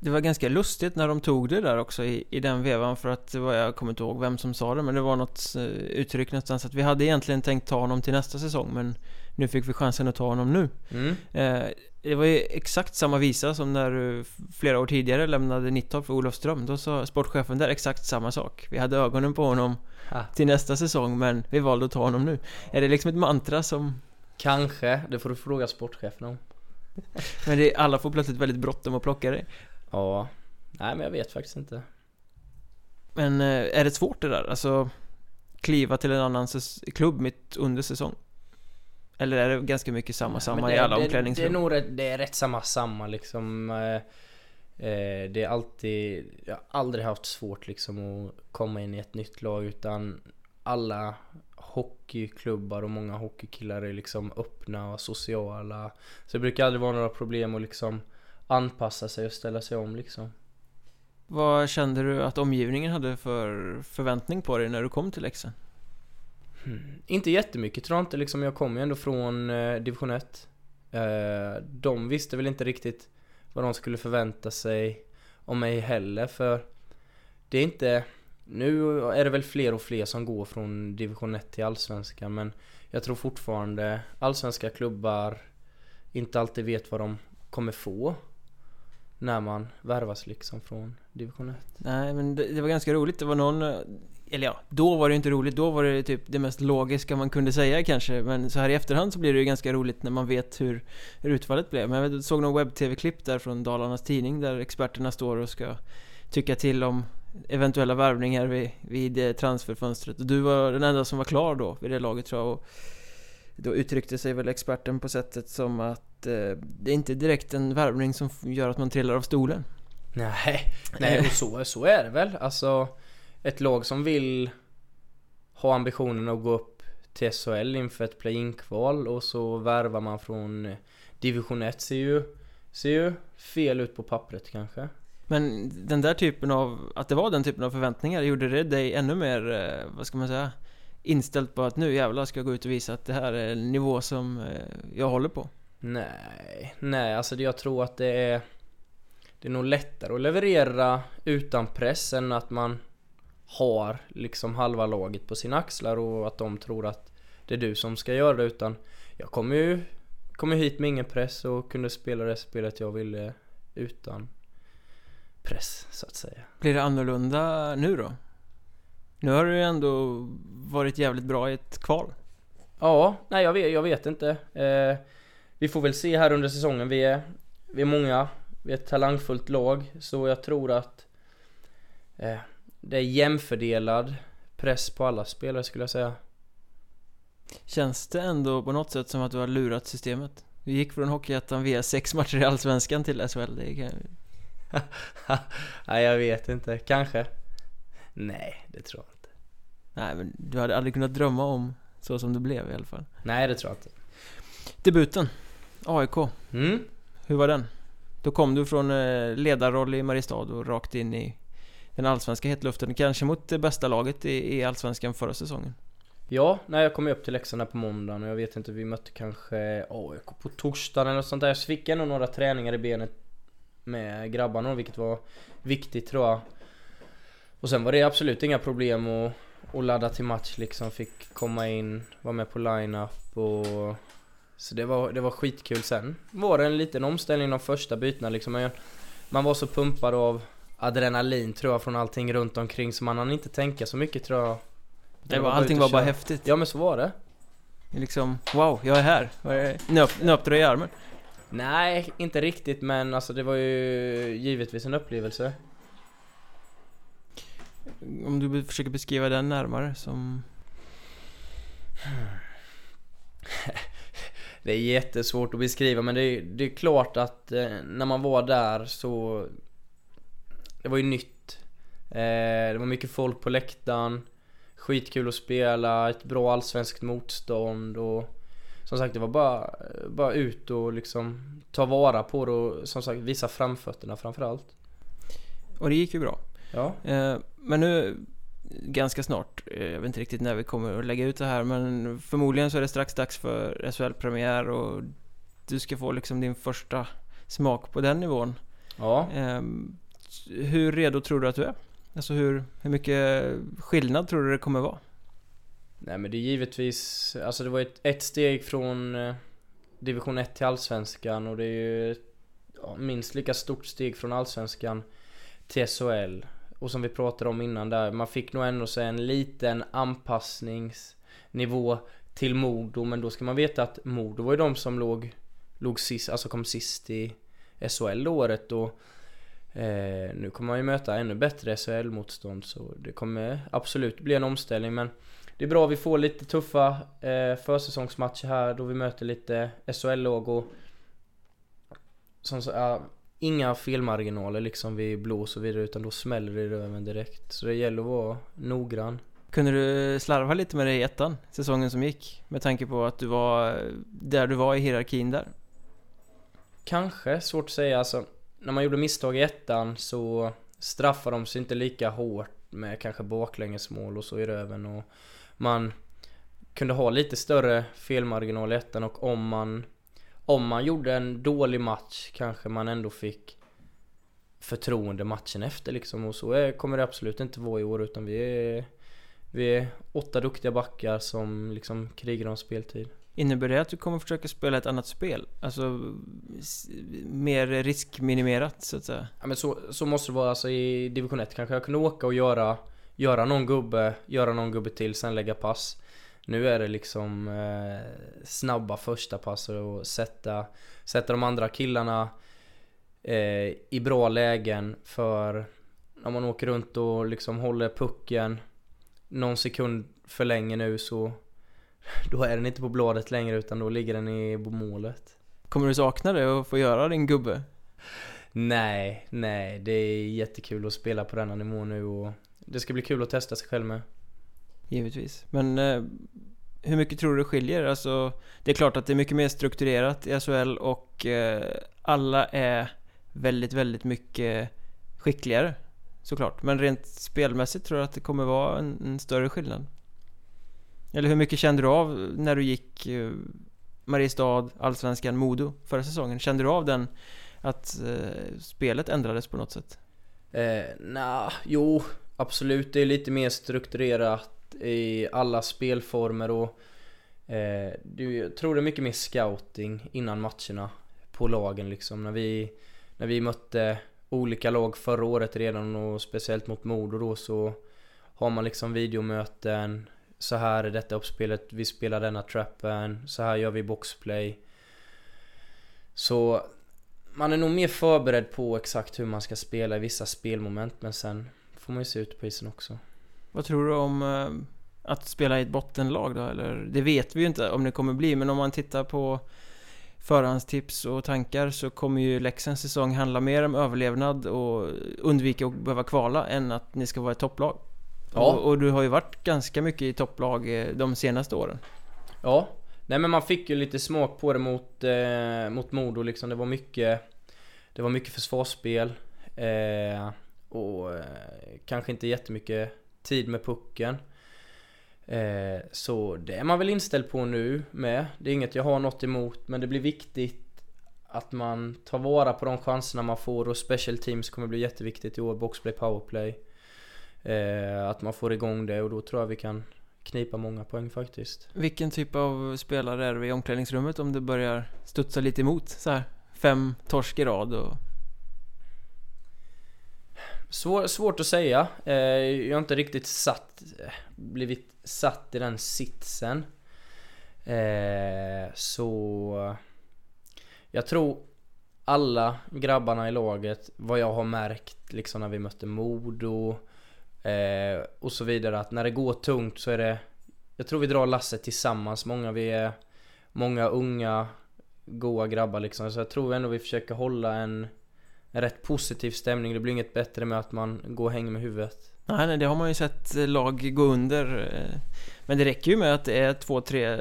Det var ganska lustigt när de tog det där också i, i den vevan för att det var, jag kommer inte ihåg vem som sa det men det var något eh, uttryck någonstans att vi hade egentligen tänkt ta honom till nästa säsong men nu fick vi chansen att ta honom nu. Mm. Eh, det var ju exakt samma visa som när du flera år tidigare lämnade Nittorp för Olofström. Då sa sportchefen där exakt samma sak. Vi hade ögonen på honom Ha. till nästa säsong men vi valde att ta honom nu. Är det liksom ett mantra som... Kanske, det får du fråga sportchefen om. <laughs> Men det, alla får plötsligt väldigt bråttom att plocka det. Ja, nej men jag vet faktiskt inte. Men eh, är det svårt det där? Alltså kliva till en annan klubb mitt under säsong? Eller är det ganska mycket samma, Nej, samma men i det, alla det, det är omklädningsrum? nog rätt, det är rätt samma samma liksom. Eh, eh, det är alltid, jag har aldrig haft svårt liksom att komma in i ett nytt lag utan alla hockeyklubbar och många hockeykillar är liksom öppna och sociala. Så det brukar aldrig vara några problem att liksom anpassa sig och ställa sig om liksom. Vad kände du att omgivningen hade för förväntning på dig när du kom till Leksand? Hmm. Inte jättemycket tror jag inte liksom. Jag kom ju ändå från eh, division 1. Eh, de visste väl inte riktigt vad de skulle förvänta sig om mig heller för det är inte nu är det väl fler och fler som går från division 1 till allsvenskan men jag tror fortfarande allsvenska klubbar inte alltid vet vad de kommer få när man värvas liksom från division 1. Nej men det, det var ganska roligt, det var någon eh, Eller ja, då var det ju inte roligt, då var det typ det mest logiska man kunde säga kanske. Men så här i efterhand så blir det ju ganska roligt när man vet hur, hur utfallet blev. Men jag såg någon webb-tv-klipp där från Dalarnas Tidning där experterna står och ska tycka till om eventuella värvningar vid, vid eh, transferfönstret. Och du var den enda som var klar då vid det laget tror jag. Och då uttryckte sig väl experten på sättet som att eh, det är inte direkt en värvning som gör att man trillar av stolen Nej, nej och så, så är det väl. Alltså ett lag som vill ha ambitionen att gå upp till SHL inför ett play-in-kval och så värvar man från division 1 ser ju, ser ju fel ut på pappret kanske. Men den där typen av, att det var den typen av förväntningar, gjorde det dig ännu mer, eh, vad ska man säga, inställd på att nu jävlar ska jag gå ut och visa att det här är en nivå som eh, jag håller på? Nej, nej alltså jag tror att det är Det är nog lättare att leverera utan press än att man har liksom halva laget på sina axlar och att de tror att det är du som ska göra det utan jag kom ju kom ju hit med ingen press och kunde spela det spelet jag ville utan press så att säga. Blir det annorlunda nu då? Nu har du ju ändå varit jävligt bra i ett kval. Ja, nej jag vet, jag vet inte. Eh, vi får väl se här under säsongen. Vi är, vi är många, vi är ett talangfullt lag. Så jag tror att eh, det är jämfördelad press på alla spelare skulle jag säga. Känns det ändå på något sätt som att du har lurat systemet? Du gick från Hockeyettan via sex matcher i Allsvenskan till SHL, det kan... <laughs> nej jag vet inte, kanske. Nej, det tror jag. Nej men du hade aldrig kunnat drömma om så som det blev i alla fall. Nej det tror jag inte. Debuten, AIK. Mm. Hur var den? Då kom du från eh, ledarroll i Mariestad och rakt in i den allsvenska hetluften. Kanske mot det bästa laget i, allsvenskan förra säsongen. Ja, när jag kom upp till Leksand på måndagen och jag vet inte, vi mötte kanske AIK på torsdagen eller något sånt där. Så fick jag nog några träningar i benet med grabbarna vilket var viktigt tror jag. Och sen var det absolut inga problem att, att ladda till match liksom. Fick komma in, vara med på line-up och... Så det var, det var skitkul sen. Var det en liten omställning de första bytena liksom. Man var så pumpad av adrenalin tror jag från allting runt omkring så man hann inte tänka så mycket tror jag. Det var, allting och var bara häftigt. Ja men så var det. Liksom, wow, jag är här. Nöp, nöpte dig i armen? Nej, inte riktigt men alltså det var ju givetvis en upplevelse. Om du försöker beskriva den närmare som... det är jättesvårt att beskriva men det är, det är klart att eh, när man var där så... Det var ju nytt. Eh, det var mycket folk på läktaren. Skitkul att spela, ett bra allsvenskt motstånd och... Som sagt det var bara, bara ut och liksom ta vara på det och som sagt visa framfötterna framförallt. Och det gick ju bra. Ja. Eh, men nu ganska snart, eh, jag vet inte riktigt när vi kommer att lägga ut det här men förmodligen så är det strax dags för SHL-premiär och du ska få liksom din första smak på den nivån. Ja. Ehm, hur redo tror du att du är? Alltså hur, hur mycket skillnad tror du det kommer vara? Nej men det är givetvis, alltså det var ett, ett steg från eh, division 1 till allsvenskan och det är ju minst lika stort steg från allsvenskan till SHL. Och som vi pratade om innan där, man fick nog ändå se en liten anpassningsnivå till Modo men då ska man veta att Modo var ju de som låg, låg sist, alltså kom sist i SHL året och eh, nu kommer man ju möta ännu bättre SHL-motstånd så det kommer absolut bli en omställning men det är bra vi får lite tuffa eh, försäsongsmatcher här då vi möter lite SHL-lag och som, ja, inga felmarginaler liksom vid blås och vidare utan då smäller det i röven direkt. Så det gäller att vara noggrann. Kunde du slarva lite med det i ettan, säsongen som gick? Med tanke på att du var där du var i hierarkin där? Kanske, svårt att säga. Alltså, när man gjorde misstag i ettan så straffade de sig inte lika hårt med kanske baklängesmål och så i röven och man kunde ha lite större felmarginal i ettan och om man om man gjorde en dålig match kanske man ändå fick förtroende matchen efter liksom och så är, kommer det absolut inte vara i år utan vi är vi är åtta duktiga backar som liksom krigar om speltid. Innebär det att du kommer försöka spela ett annat spel? Alltså mer riskminimerat så att säga? Ja men så, så måste det vara alltså i division 1 kanske jag kunde åka och göra Göra någon gubbe, göra någon gubbe till, sen lägga pass Nu är det liksom eh, snabba första pass och sätta Sätta de andra killarna eh, I bra lägen för Om man åker runt och liksom håller pucken Någon sekund för länge nu så <laughs> Då är den inte på bladet längre utan då ligger den i målet Kommer du sakna det och få göra din gubbe? Nej, nej, det är jättekul att spela på denna nivå nu och det ska bli kul att testa sig själv med. Givetvis. Men eh, hur mycket tror du det skiljer? Alltså, det är klart att det är mycket mer strukturerat i SHL och eh, alla är väldigt, väldigt mycket skickligare. Såklart. Men rent spelmässigt tror jag att det kommer vara en, en större skillnad. Eller hur mycket kände du av när du gick eh, Mariestad, Allsvenskan, Modo förra säsongen? Kände du av den att eh, spelet ändrades på något sätt? Eh, nah, jo, absolut. Det är lite mer strukturerat i alla spelformer och eh, du, tror det är mycket mer scouting innan matcherna på lagen liksom. När vi, när vi mötte olika lag förra året redan och speciellt mot Modo då så har man liksom videomöten så här är detta uppspelet, vi spelar denna trappen, så här gör vi boxplay. Så man är nog mer förberedd på exakt hur man ska spela i vissa spelmoment men sen får man ju se ut på isen också. Vad tror du om eh, att spela i ett bottenlag då? Eller det vet vi ju inte om det kommer bli men om man tittar på förhandstips och tankar så kommer ju Leksands säsong handla mer om överlevnad och undvika att behöva kvala än att ni ska vara ett topplag. Ja. Och, och, du har ju varit ganska mycket i topplag eh, de senaste åren. Ja, nej men man fick ju lite smak på det mot, eh, mot Modo liksom. Det var mycket, det var mycket försvarsspel. Eh, och eh, kanske inte jättemycket tid med pucken. Eh, så det är man väl inställd på nu med. Det är inget jag har något emot men det blir viktigt att man tar vara på de chanserna man får och special teams kommer bli jätteviktigt i år. Boxplay, powerplay. Eh, att man får igång det och då tror jag vi kan knipa många poäng faktiskt. Vilken typ av spelare är du i omklädningsrummet om det börjar studsa lite emot så här fem torsk i rad och... Svår, svårt att säga. Eh, jag har inte riktigt satt, eh, blivit satt i den sitsen. Eh, så jag tror alla grabbarna i laget, vad jag har märkt liksom när vi mötte Modo eh, och så vidare, att när det går tungt så är det Jag tror vi drar lasset tillsammans, många vi är Många unga Goa grabbar liksom, så jag tror ändå vi försöker hålla en en rätt positiv stämning, det blir inget bättre med att man går och hänger med huvudet Nej, nej, det har man ju sett lag gå under eh, Men det räcker ju med att det är två, tre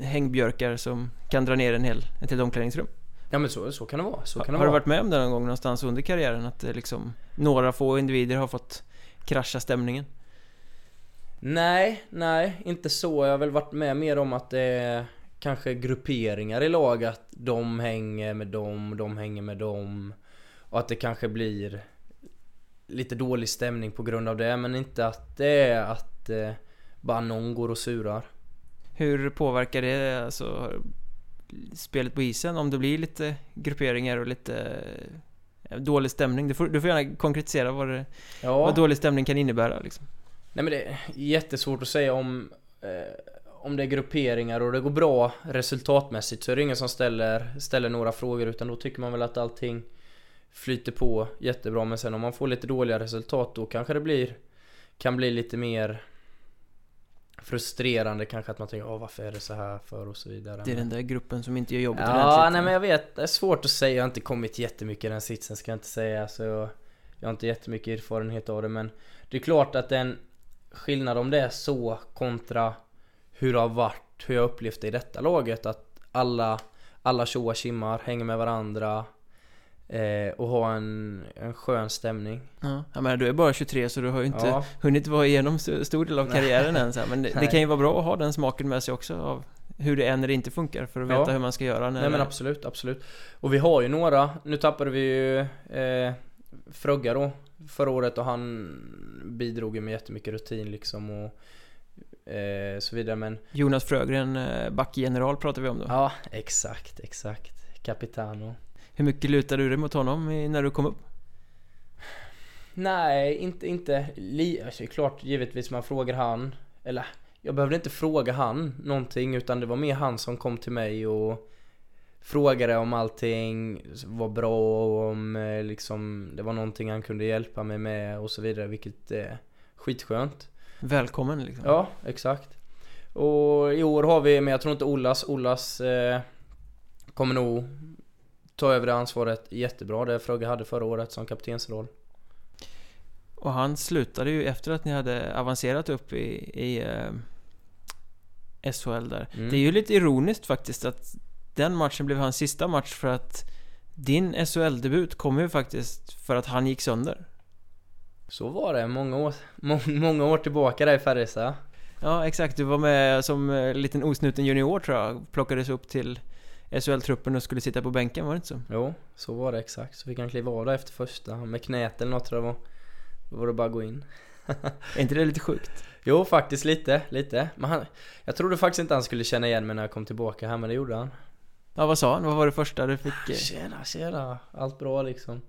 hängbjörkar som kan dra ner en hel, ett helt omklädningsrum Ja men så, så kan det vara, så kan det Har vara du varit med om det någon gång någonstans under karriären? Att liksom några få individer har fått krascha stämningen? Nej, nej, inte så. Jag har väl varit med mer om att det är kanske grupperingar i lag. Att de hänger med dem, de hänger med dem. Och att det kanske blir lite dålig stämning på grund av det. Men inte att det är att eh, bara någon går och surar. Hur påverkar det alltså spelet på isen om det blir lite grupperingar och lite eh, dålig stämning? Du får, du får gärna konkretisera vad, det, Ja. vad dålig stämning kan innebära liksom. Nej men det är jättesvårt att säga om eh, Om det är grupperingar och det går bra resultatmässigt så är det ingen som ställer, ställer några frågor utan då tycker man väl att allting Flyter på jättebra men sen om man får lite dåliga resultat då kanske det blir Kan bli lite mer Frustrerande kanske att man tänker åh varför är det så här för? och så vidare. Det är den där gruppen som inte gör jobbet Ja, nej men jag vet, det är svårt att säga, jag har inte kommit jättemycket i den sitsen ska jag inte säga. Så jag, jag har inte jättemycket erfarenhet av det men Det är klart att en skillnad om det är så kontra hur det har varit, hur jag upplevt det i detta laget att alla alla tjoar kimmar, hänger med varandra eh, och har en, en skön stämning. Ja, jag menar, du är bara 23 så du har ju inte Ja. hunnit vara igenom stor del av karriären än så här. Men det, det kan ju vara bra att ha den smaken med sig också av hur det är när det inte funkar för att veta Ja. hur man ska göra när Nej men absolut, absolut. Och vi har ju några, nu tappade vi ju eh, Frögga då förra året och han bidrog ju med jättemycket rutin liksom och eh, så vidare men Jonas Frögren, eh, backgeneral pratar vi om då. Ja, exakt, exakt. Capitano. Hur mycket lutar du dig mot honom när du kom upp? Nej, inte, inte li- alltså, klart givetvis man frågar han Eller jag behövde inte fråga han någonting utan det var mer han som kom till mig och Frågade om allting var bra och om eh, liksom det var någonting han kunde hjälpa mig med och så vidare vilket är skitskönt Välkommen liksom. Ja, exakt Och i år har vi, men jag tror inte Ollas, Ollas eh, kommer nog ta över det ansvaret jättebra Det Fröge hade förra året som kaptensroll Och han slutade ju efter att ni hade avancerat upp i, i eh, SHL där. Mm. Det är ju lite ironiskt faktiskt att den matchen blev hans sista match för att din SHL-debut kom ju faktiskt för att han gick sönder. Så var det, många år, må, många år tillbaka där i Färjestad Ja, exakt. Du var med som eh, liten osnuten junior tror jag. Plockades upp till SHL-truppen och skulle sitta på bänken, var det inte så? Jo, så var det exakt. Så fick han kliva av där efter första, med knät eller något tror jag var Då var det bara att gå in Är inte det lite sjukt? <laughs> Jo, faktiskt lite, lite Men han, jag trodde faktiskt inte han skulle känna igen mig när jag kom tillbaka här, men det gjorde han Ja, vad sa han? Vad var det första du fick? eh, Tjena, tjena, allt bra liksom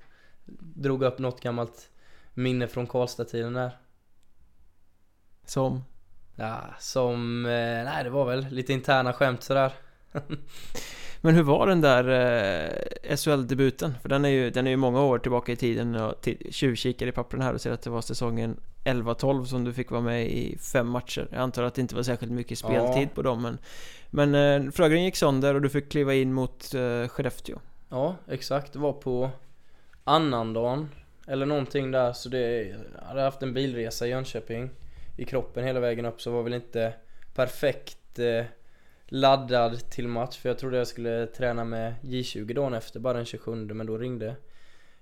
Drog upp något gammalt minne från Karlstad-tiden där Som? Ja, som, eh, nej det var väl lite interna skämt sådär <laughs> Men hur var den där eh, SHL-debuten? För den är, ju, den är ju många år tillbaka i tiden och ti- tjuvkikar i pappren här och ser att det var säsongen 11-12 som du fick vara med i fem matcher. Jag antar att det inte var särskilt mycket speltid Ja. på dem men Men eh, Frögren gick sönder och du fick kliva in mot eh, Skellefteå. Ja, exakt, det var på annandagen Eller någonting där, så det, jag hade haft en bilresa i Jönköping I kroppen hela vägen upp så var väl inte perfekt eh, laddad till match För jag trodde jag skulle träna med J20 dagen efter, bara den 27 men då ringde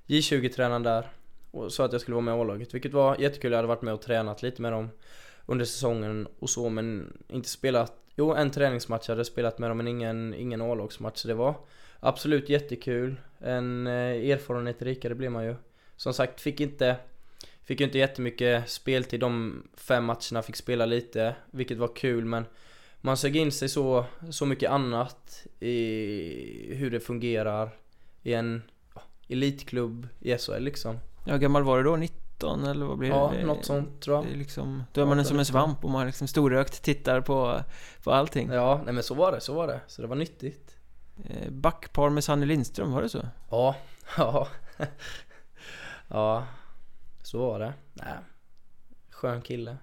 J20-tränaren där och sa att jag skulle vara med i A-laget Vilket var jättekul, jag hade varit med och tränat lite med dem under säsongen och så men inte spelat Jo, en träningsmatch jag hade spelat med dem men ingen, ingen A-lagsmatch så det var Absolut jättekul. En eh, erfarenhet rikare blir man ju. Som sagt, fick inte Fick ju inte jättemycket speltid de fem matcherna, fick spela lite, vilket var kul men man sög in sig så, så mycket annat i hur det fungerar i en ja, elitklubb i SHL liksom. Ja, gammal var du då? 19? 17 eller vad blir Ja, det? något sånt tror Det är jag. liksom, då är man 18, som en svamp och man liksom storögt tittar på, på allting. Ja, nej men så var det, så var det. Så det var nyttigt. Eh, Backpar med Sanny Lindström, var det så? Ja, <laughs> ja. ja, så var det. Nej. Skön kille.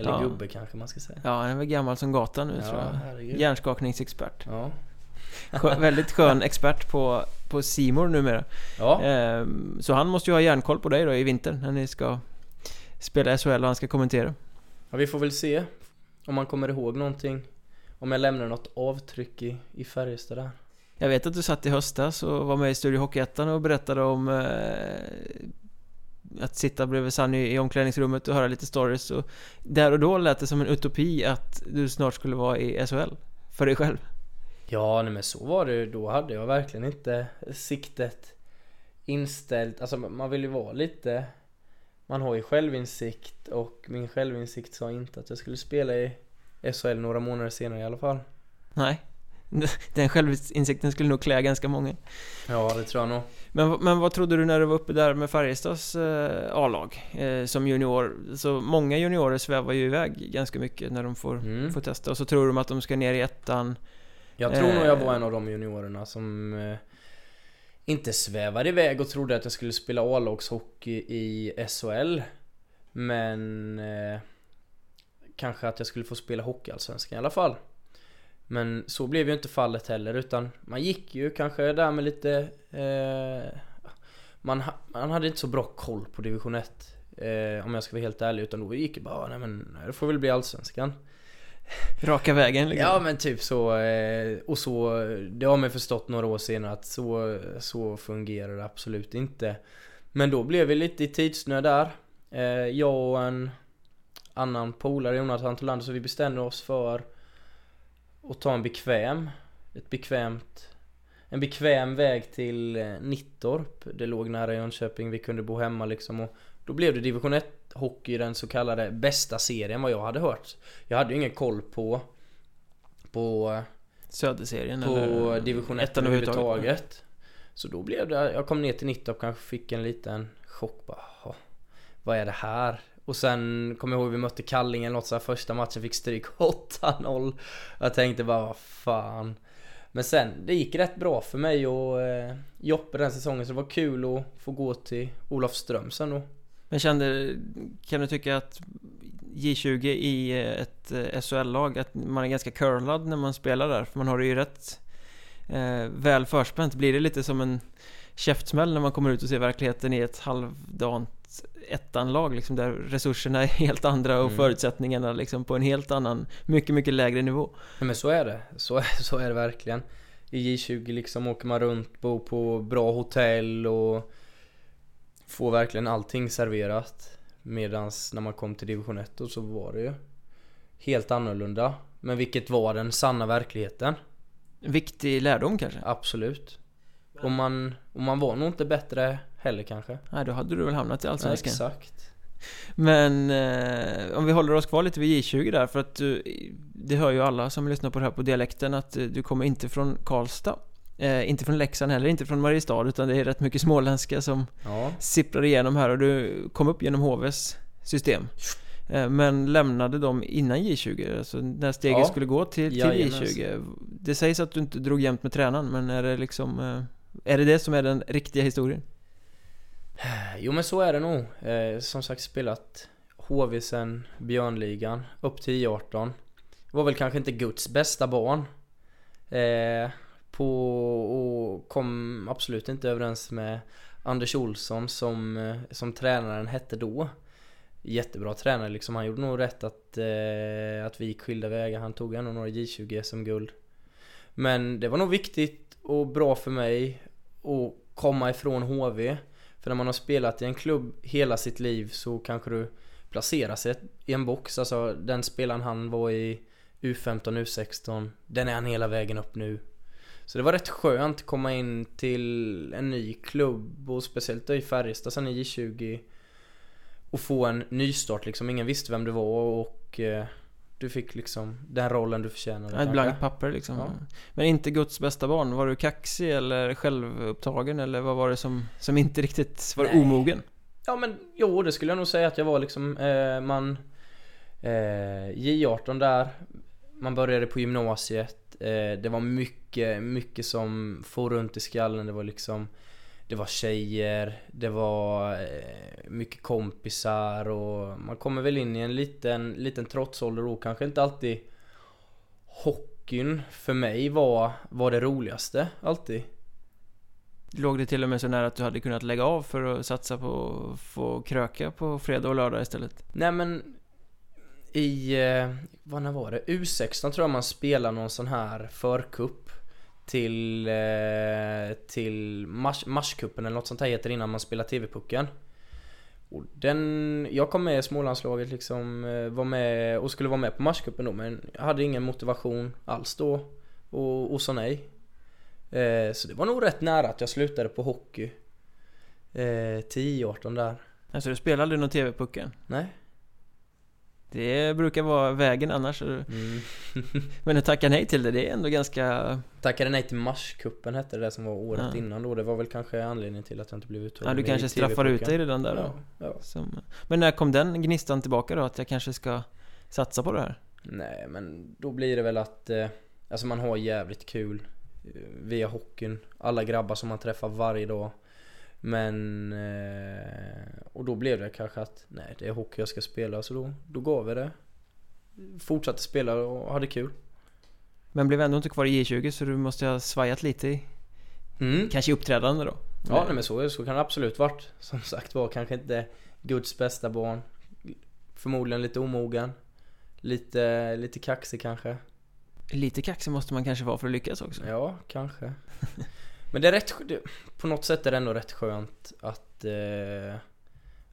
Eller Ja. gubbe kanske man ska säga. Ja, han är väl gammal som gatan nu tror Ja, jag. herregud. Hjärnskakningsexpert. Ja. Skö, väldigt skön expert på, på Simor numera. Ja. Ehm, så han måste ju ha järnkoll på dig då i vinter när ni ska spela SHL och han ska kommentera. ja, vi får väl se om man kommer ihåg någonting. Om jag lämnar något avtryck i, i Färjestad där. Jag vet att du satt i höstas och var med i Studio Hockeyettan och berättade om eh, att sitta bredvid Sanny i omklädningsrummet och höra lite stories och där och då lät det som en utopi att du snart skulle vara i SHL för dig själv. Ja, nej men så var det ju. Då hade jag verkligen inte siktet inställt. Alltså man vill ju vara lite... Man har ju självinsikt och min självinsikt sa inte att jag skulle spela i SHL några månader senare i alla fall. Nej. <laughs> Den självinsikten skulle nog klä ganska många. Ja, det tror jag nog. Men, men vad trodde du när du var uppe där med Färjestads eh, A-lag eh, som junior? Så många juniorer svävar ju iväg ganska mycket när de får, Mm. får testa och så tror de att de ska ner i ettan. Jag tror nog jag Eh. var en av de juniorerna som eh, inte svävade iväg och trodde att jag skulle spela A-lagshockey i SHL. Men eh, kanske att jag skulle få spela Hockeyallsvenskan i alla fall. Men så blev ju inte fallet heller utan man gick ju kanske där med lite eh, man, ha- man hade inte så bra koll på division 1 eh, Om jag ska vara helt ärlig utan då gick det bara nej men det får väl bli Allsvenskan Raka vägen liksom. Ja men typ så, eh, och så, det har man förstått några år senare att så, så fungerar det absolut inte. Men då blev vi lite i tidsnöd där. Eh, Jag och en annan polare, Jonathan Tholander, så vi bestämde oss för att ta en bekväm, ett bekvämt, en bekväm väg till eh, Nittorp. Det låg nära Jönköping, vi kunde bo hemma liksom och då blev det division 1 hockey, den så kallade bästa serien vad jag hade hört. Jag hade ju ingen koll på på, Söderserien på eller division 1 ettan överhuvudtaget. Så då blev det, jag kom ner till Nittorp kanske fick en liten chock bara, "Jaha, Vad är det här? Och sen kommer jag ihåg vi mötte Kallinge eller något så här första matchen fick stryk <laughs> 8-0 Jag tänkte bara vad fan Men sen, det gick rätt bra för mig och eh, Joppe den säsongen så det var kul att få gå till Olofström sen då Men kände, kan du tycka att J20 i eh, ett eh, SHL-lag, att man är ganska curlad när man spelar där? För man har det ju rätt eh, väl förspänt. Blir det lite som en käftsmäll när man kommer ut och ser verkligheten i ett halvdant ettanlag liksom där resurserna är helt andra och Mm. förutsättningarna liksom på en helt annan, mycket, mycket lägre nivå. Nej men så är det, så är, <laughs> så är det verkligen I J20 liksom åker man runt, bor på bra hotell och Får verkligen allting serverat Medans när man kom till division 1 och så var det ju Helt annorlunda Men vilket var den sanna verkligheten Viktig lärdom kanske? Absolut Och man, och man var nog inte bättre heller kanske Nej, då hade du väl hamnat i Allsvenskan. Exakt Men eh, om vi håller oss kvar lite vid J20 där för att du, det hör ju alla som lyssnar på det här på dialekten att eh, du kommer inte från Karlstad. Eh, inte från Leksand heller, inte från Mariestad utan det är rätt mycket småländska som Ja sipprar igenom här och du kom upp genom HVs system. Eh, men lämnade dem innan J20, alltså när steget Ja. skulle gå till, till Jajamensan. J20. Det sägs att du inte drog jämnt med tränaren men är det liksom eh, Är det det som är den riktiga historien? <sighs> Jo men så är det nog. Eh, som sagt spelat HV sen Björnligan upp till I18. Var väl kanske inte Guds bästa barn. Eh, på, och kom absolut inte överens med Anders Olsson som, eh, som tränaren hette då. Jättebra tränare liksom. Han gjorde nog rätt att, eh, att vi gick skilda vägar. Han tog ändå några J20 som guld Men det var nog viktigt och bra för mig att komma ifrån HV. För när man har spelat i en klubb hela sitt liv så kanske du placerar sig i en box. Alltså den spelaren han var i U15, U16, den är han hela vägen upp nu. Så det var rätt skönt att komma in till en ny klubb och speciellt då i Färjestad sen i J20 och få en nystart liksom. Ingen visste vem du var och eh, du fick liksom den rollen du förtjänade. Ett blankt papper liksom. Ja. Men inte Guds bästa barn. Var du kaxig eller självupptagen eller vad var det som, som inte riktigt var Nej. omogen? Ja men jo det skulle jag nog säga att jag var liksom eh, man eh, J18 där Man började på gymnasiet eh, Det var mycket, mycket som for runt i skallen Det var liksom Det var tjejer Det var eh, mycket kompisar och man kommer väl in i en liten, liten trotsålder och kanske inte alltid Hockeyn för mig var, var det roligaste alltid Låg det till och med så nära att du hade kunnat lägga av för att satsa på att få kröka på fredag och lördag istället? Nej men i, eh, vad när var det? U16 tror jag man spelar någon sån här förkupp till, eh, till mars, marskuppen eller något sånt här heter innan man spelar TV-pucken. Och den, jag kom med i Smålandslaget liksom, eh, var med och skulle vara med på marskuppen då men jag hade ingen motivation alls då och, och sa nej. Eh, så det var nog rätt nära att jag slutade på hockey. Eh, 10-18 där. Alltså du spelade aldrig någon TV-pucken? Nej. Det brukar vara vägen annars. Mm. <laughs> Men att tacka nej till det, det är ändå ganska... Tackade nej till Marskuppen hette det som var året Ja. innan då. Det var väl kanske anledningen till att jag inte blev uttagen Ja, du kanske straffar ut dig redan där då? Ja, ja. Som... Men när kom den gnistan tillbaka då? Att jag kanske ska satsa på det här? Nej men då blir det väl att eh, Alltså man har jävligt kul eh, Via hockeyn Alla grabbar som man träffar varje dag Men eh, Och då blev det kanske att Nej det är hockey jag ska spela så då, då gav vi det Fortsatte spela och hade kul Men blev ändå inte kvar i J20 så du måste ha svajat lite i... mm. Kanske i uppträdande då? Ja nej, men så, så kan det absolut varit Som sagt var kanske inte Guds bästa barn Förmodligen lite omogen Lite, lite kaxig kanske Lite kaxig måste man kanske vara för att lyckas också. Ja, kanske. <laughs> Men det är rätt, på något sätt är det ändå rätt skönt att, eh,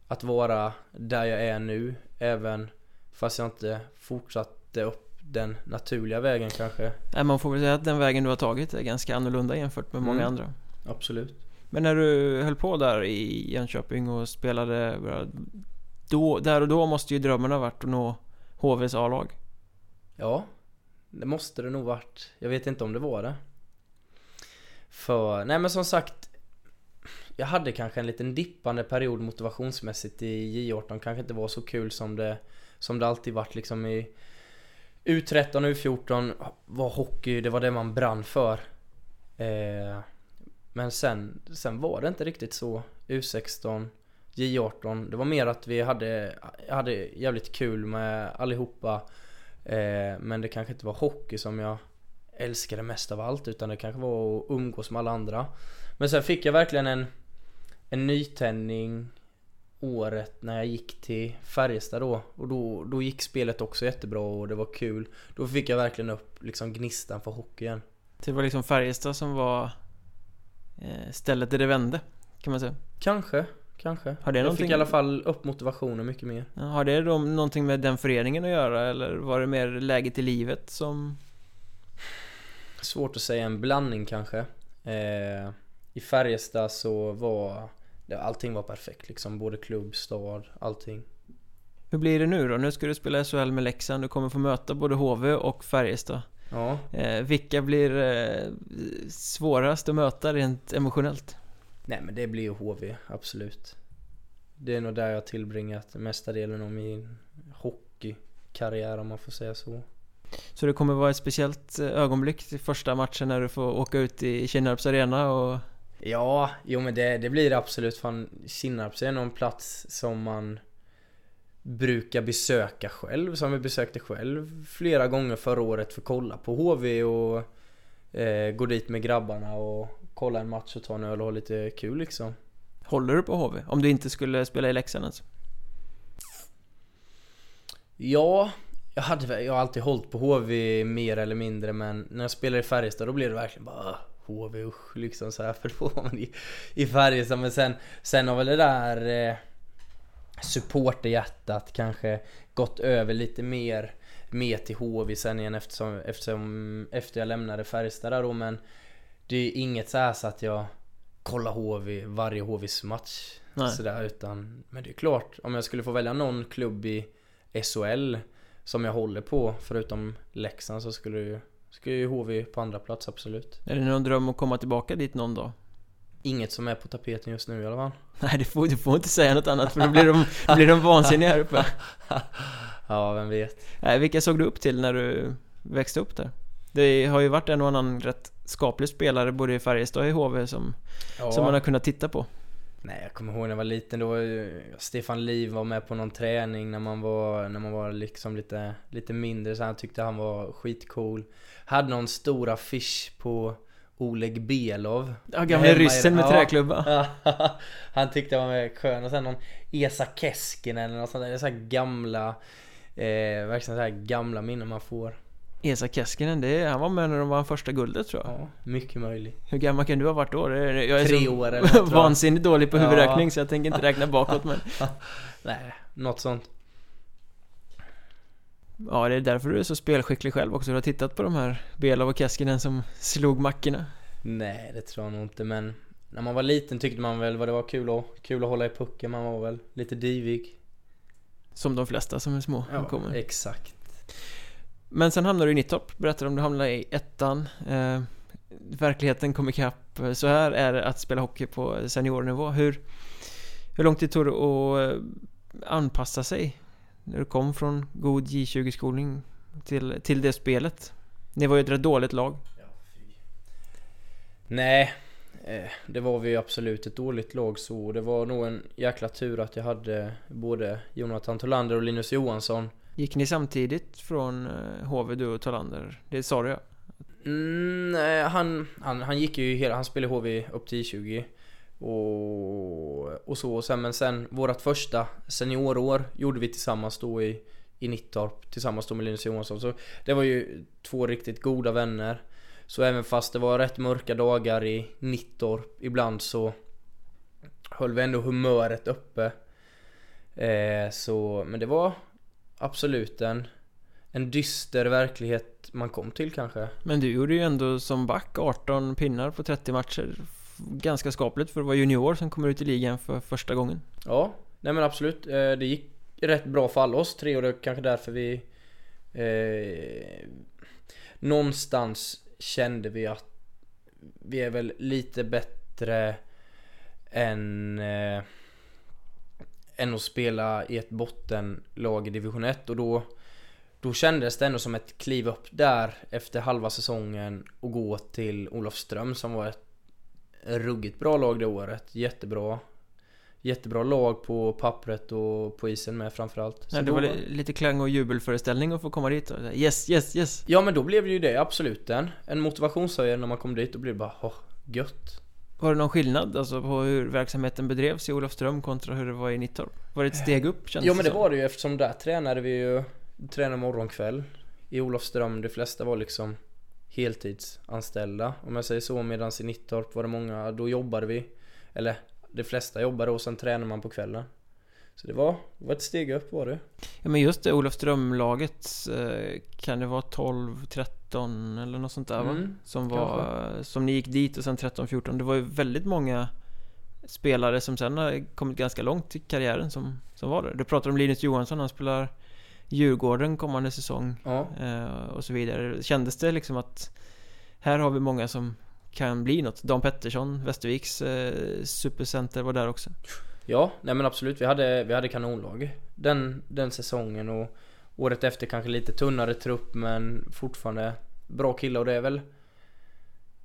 att vara där jag är nu. Även fast jag inte fortsatte upp den naturliga vägen kanske. Nej, man får väl säga att den vägen du har tagit är ganska annorlunda jämfört med många Mm. andra. Absolut. Men när du höll på där i Jönköping och spelade då, Där och då måste ju drömmen ha varit att nå HVs A-lag. Ja, det måste det nog varit. Jag vet inte om det var det. För, nej men som sagt Jag hade kanske en liten dippande period motivationsmässigt i J18 Kanske inte var så kul som det Som det alltid varit liksom i U13 och U14 var hockey, det var det man brann för. Eh, Men sen, sen var det inte riktigt så. U16 J18 Det var mer att vi hade, hade jävligt kul med allihopa. Eh, Men det kanske inte var hockey som jag älskade mest av allt utan det kanske var att umgås med alla andra. Men sen fick jag verkligen en En nytändning Året när jag gick till Färjestad då. Och då, då gick spelet också jättebra och det var kul. Då fick jag verkligen upp liksom gnistan för hockey igen. Så det var liksom Färjestad som var eh, stället där det vände, kan man säga. Kanske, kanske. Har det Jag någonting- fick i alla fall upp motivationen mycket mer. Ja, Har det då någonting med den föreningen att göra eller var det mer läget i livet som... Svårt att säga, en blandning kanske. Eh, I Färjestad så var det, Allting var perfekt liksom, både klubb, stad, allting. Hur blir det nu då? Nu ska du spela SHL med Leksand, du kommer få möta både HV och Färjestad. Ja, Eh, vilka blir eh, svårast att möta rent emotionellt? nej men det blir ju HV, absolut. Det är nog där jag tillbringat mesta delen av min hockeykarriär om man får säga så Så det kommer vara ett speciellt eh, ögonblick till första matchen när du får åka ut i Kinnarps arena och... Ja, jo men det, det blir det absolut. Fan, Kinnarps är nog en plats som man brukar besöka själv. Som vi besökte själv flera gånger förra året för att kolla på HV och eh, gå dit med grabbarna och kolla en match och ta en öl och ha lite kul liksom. Håller du på HV? Om du inte skulle spela i Leksand alltså? Ja, jag, hade, jag har alltid hållit på HV mer eller mindre men när jag spelade i Färjestad då blev det verkligen bara "Ah, HV usch liksom så här <laughs> för då var man i, i Färjestad. Men sen, sen har väl det där eh, supporterhjärtat kanske gått över lite mer mer till HV sen igen eftersom, eftersom efter jag lämnade Färjestad där då. Men det är inget så här så att jag kollar HV varje HVs match sådär utan Men det är klart om jag skulle få välja någon klubb i SHL som jag håller på förutom Leksand så skulle ju skulle ju HV på andra plats absolut. Är det någon dröm att komma tillbaka dit någon dag? inget som är på tapeten just nu i alla fall. <laughs> Nej, du får, du får inte säga något annat för då blir de, blir de vansinniga här uppe. <laughs> ja, vem vet. Nej, vilka såg du upp till när du växte upp där? Det har ju varit en och annan rätt skaplig spelare både i Färjestad och i HV som, Ja. som man har kunnat titta på. Nej, jag kommer ihåg när jag var liten, då var ju Stefan Liv var med på någon träning när man var, när man var liksom lite, lite mindre så han tyckte han var skitcool. Hade någon stor affisch på Oleg Belov. Ja, gamle ryssen med ja. träklubba. <laughs> han tyckte jag var med skön och sen någon Esa Keskinen eller något sånt där. Det är så gamla, eh, verkligen så här gamla minnen man får. Esa Keskinen, det han var med när de vann första guldet tror jag. Ja, mycket möjligt. Hur gammal kan du ha varit då? Jag är Tre så år eller något, <laughs> vansinnigt dålig på Ja. huvudräkning så jag tänker inte räkna bakåt men <laughs> Nej, något sånt. Ja, det är därför du är så spelskicklig själv också. Du har tittat på de här Belov och Keskinen som slog mackorna. Nej, det tror jag nog inte men när man var liten tyckte man väl vad det var kul att, kul att hålla i pucken. Man var väl lite divig. Som de flesta som är små kommer. exakt. Men sen hamnade du i Nittorp, berättar om du hamnade i ettan. Eh, verkligheten kom ikapp. Så här är det att spela hockey på seniornivå. Hur, hur lång tid tog det att eh, anpassa sig? När du kom från god J20-skolning till, till det spelet? Ni var ju ett rätt dåligt lag. Nej, eh, det var vi absolut ett dåligt lag så det var nog en jäkla tur att jag hade både Jonathan Tolander och Linus Johansson. Gick ni samtidigt från eh, HV, du och Talander? Det sa du ja. Mm, nej, han, han, han gick ju hela, han spelade HV upp till 20 och, och så, och sen, men sen vårt första seniorår gjorde vi tillsammans då i, i Nittorp tillsammans då med Linus Johansson så det var ju två riktigt goda vänner så även fast det var rätt mörka dagar i Nittorp ibland så höll vi ändå humöret uppe eh, så, men det var absolut en en dyster verklighet man kom till kanske. Men du gjorde ju ändå som back 18 pinnar på 30 matcher. Ganska skapligt för att vara junior som kommer ut i ligan för första gången. Ja, nej men absolut. Eh, Det gick rätt bra för alla oss tre och det är kanske därför vi eh, Någonstans kände vi att vi är väl lite bättre än eh, än att spela i ett bottenlag i division 1 och då då kändes det ändå som ett kliv upp där efter halva säsongen och gå till Olofström som var ett ruggigt bra lag det året. Jättebra Jättebra lag på pappret och på isen med framförallt. Nej, det då var li- lite klang och jubelföreställning att få komma dit och Yes, yes, yes! Ja men då blev det ju det, absolut en. En motivationshöjare när man kom dit och blev det bara åh, gött. Var det någon skillnad alltså på hur verksamheten bedrevs i Olofström kontra hur det var i Nittorp? Var det ett steg upp kändes Ja men det var det ju. Eftersom där tränade vi ju Tränade morgon kväll I Olofström, de flesta var liksom Heltidsanställda. Om jag säger så medan i Nittorp var det många, då jobbade vi. Eller de flesta jobbade och sen tränade man på kvällen Så det var, det var ett steg upp var det. Ja men just det, Olofströmlaget eh, Kan det vara 12, 13 eller något sånt där va? Mm, Som var, som ni gick dit och sen 13, 14 Det var ju väldigt många Spelare som sen har kommit ganska långt i karriären som, som var där. Du pratar om Linus Johansson, han spelar Djurgården kommande säsong Ja, eh, och så vidare. Kändes det liksom att Här har vi många som kan bli något? Dan Pettersson, Västerviks eh, supercenter var där också ja nej men absolut vi hade, vi hade kanonlag den, den säsongen och Året efter kanske lite tunnare trupp men fortfarande bra killar och det är väl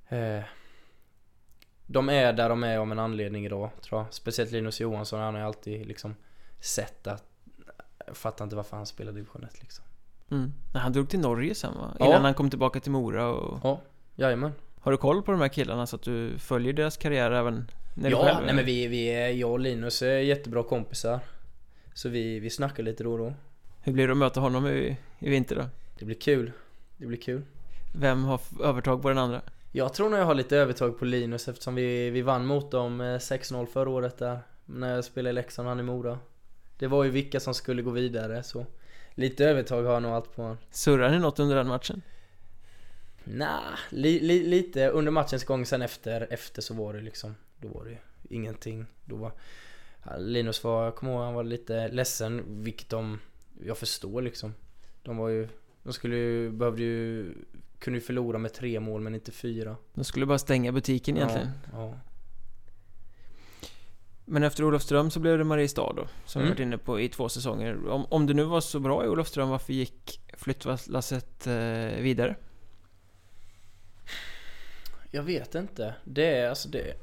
eh, De är där de är av en anledning idag tror jag Speciellt Linus Johansson, han har ju alltid liksom sett att Jag fattar inte varför han spelar division 1 liksom mm. Han drog till Norge sen va? Ja. Innan han kom tillbaka till Mora och Ja, jajamän Har du koll på de här killarna så att du följer deras karriär även Ja, nej men vi, vi är, jag och Linus är jättebra kompisar. Så vi, vi snackar lite då och då. Hur blir det att möta honom i, i vinter då? Det blir kul. Det blir kul. Vem har övertag på den andra? Jag tror nog jag har lite övertag på Linus eftersom vi, vi vann mot dem eh, 6-0 förra året där. När jag spelade i Leksand, han i Mora. Det var ju vilka som skulle gå vidare så Lite övertag har jag nog allt på honom. Surrar ni något under den matchen? Nah, li, li, lite under matchens gång sen efter, efter så var det liksom Då var det ju ingenting Då var Linus var, jag kommer ihåg han var lite ledsen vilket de Jag förstår liksom De var ju De skulle ju, behövde ju Kunde ju förlora med tre mål men inte fyra De skulle bara stänga butiken egentligen Ja, ja. Men efter Olofström så blev det Mariestad då, som vi Mm. varit inne på i två säsonger. Om, om det nu var så bra i Olofström, varför gick flyttlasset eh, vidare? Jag vet inte. Det är alltså det...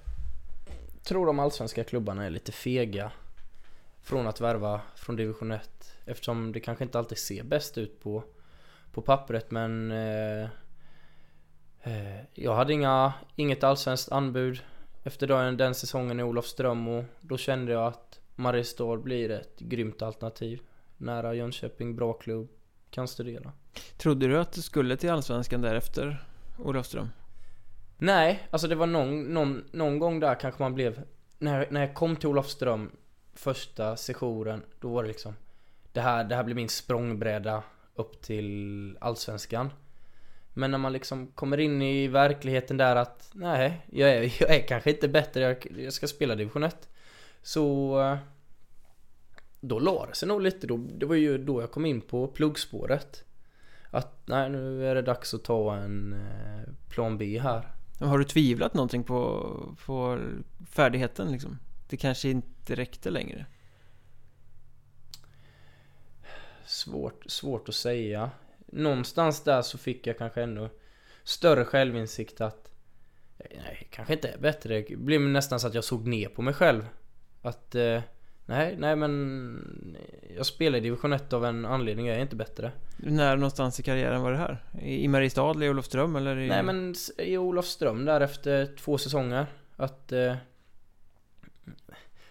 Jag tror de allsvenska klubbarna är lite fega från att värva från division 1 eftersom det kanske inte alltid ser bäst ut på, på pappret men eh, eh, jag hade inga, inget allsvenskt anbud efter den, den säsongen i Olofström och då kände jag att Mariestad blir ett grymt alternativ. Nära Jönköping, bra klubb, kan studera. Trodde du att du skulle till Allsvenskan därefter Olofström? Nej, alltså det var någon, någon, någon gång där kanske man blev när, när jag kom till Olofström första sessionen, då var det liksom det här, det här blir min språngbräda upp till Allsvenskan. Men när man liksom kommer in i verkligheten där att nej, jag är, jag är kanske inte bättre, jag, jag ska spela division 1. Så då la det sig nog lite då, det var ju då jag kom in på pluggspåret. Att nej, nu är det dags att ta en eh, plan B här. Har du tvivlat någonting på, på färdigheten liksom? Det kanske inte räckte längre? Svårt, svårt att säga. Någonstans där så fick jag kanske ännu större självinsikt att Nej, kanske inte är bättre. Det blev nästan så att jag såg ner på mig själv. Att eh, Nej, nej men Jag spelar i division 1 av en anledning, jag är inte bättre. När någonstans i karriären var det här? I, Mariestad, i Olofström eller i... Nej men i Olofström där efter två säsonger Att eh,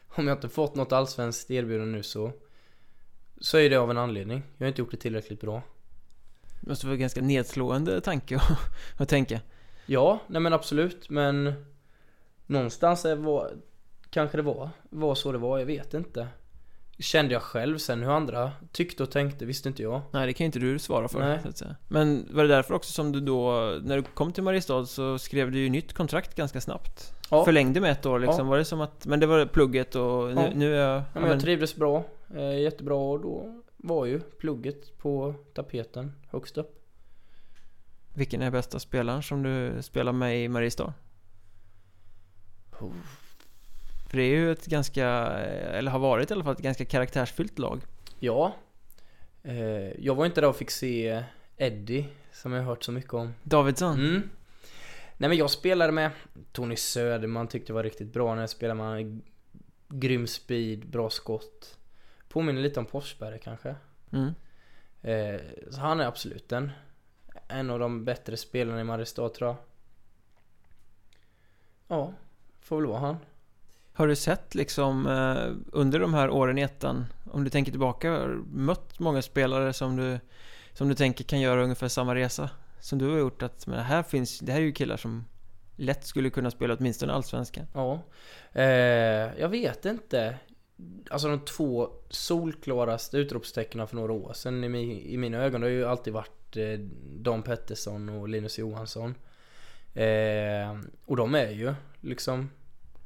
Om jag inte fått något allsvenskt erbjudande nu så Så är det av en anledning Jag har inte gjort det tillräckligt bra Det måste vara en ganska nedslående tanke att, <laughs> tänka. Ja, nej men absolut men Någonstans är var, Kanske det var, var så det var, jag vet inte Kände jag själv sen hur andra tyckte och tänkte visste inte jag Nej, det kan ju inte du svara för. Nej. Så att säga. Men var det därför också som du då, när du kom till Mariestad så skrev du ju nytt kontrakt ganska snabbt? Ja, Förlängde med ett år liksom? Ja. Var det som att, men det var plugget och nu, Ja. nu är jag... ja, men jag trivdes bra, eh, jättebra och då var ju plugget på tapeten högst upp vilken är bästa spelaren som du spelar med i Mariestad? Oh. För det är ju ett ganska, eller har varit i alla fall, ett ganska karaktärsfyllt lag. Ja eh, Jag var inte där och fick se Eddie Som jag har hört så mycket om Davidsson? mm. Nej men jag spelade med Tony Söderman tyckte var riktigt bra när jag spelade med. Grym speed, bra skott Påminner lite om Forsberg kanske Mm. eh, Så han är absolut en En av de bättre spelarna i Mariestad tror jag Ja Får väl vara han har du sett liksom eh, under de här åren i ettan, om du tänker tillbaka, har du mött många spelare som du, som du tänker kan göra ungefär samma resa som du har gjort? Att men här finns, det här är ju killar som lätt skulle kunna spela åtminstone allsvenskan. Ja. Eh, jag vet inte. Alltså de två solklaraste utropstecknen för några år sedan i, min, i mina ögon det har ju alltid varit eh, Dan Pettersson och Linus Johansson. Eh, och de är ju liksom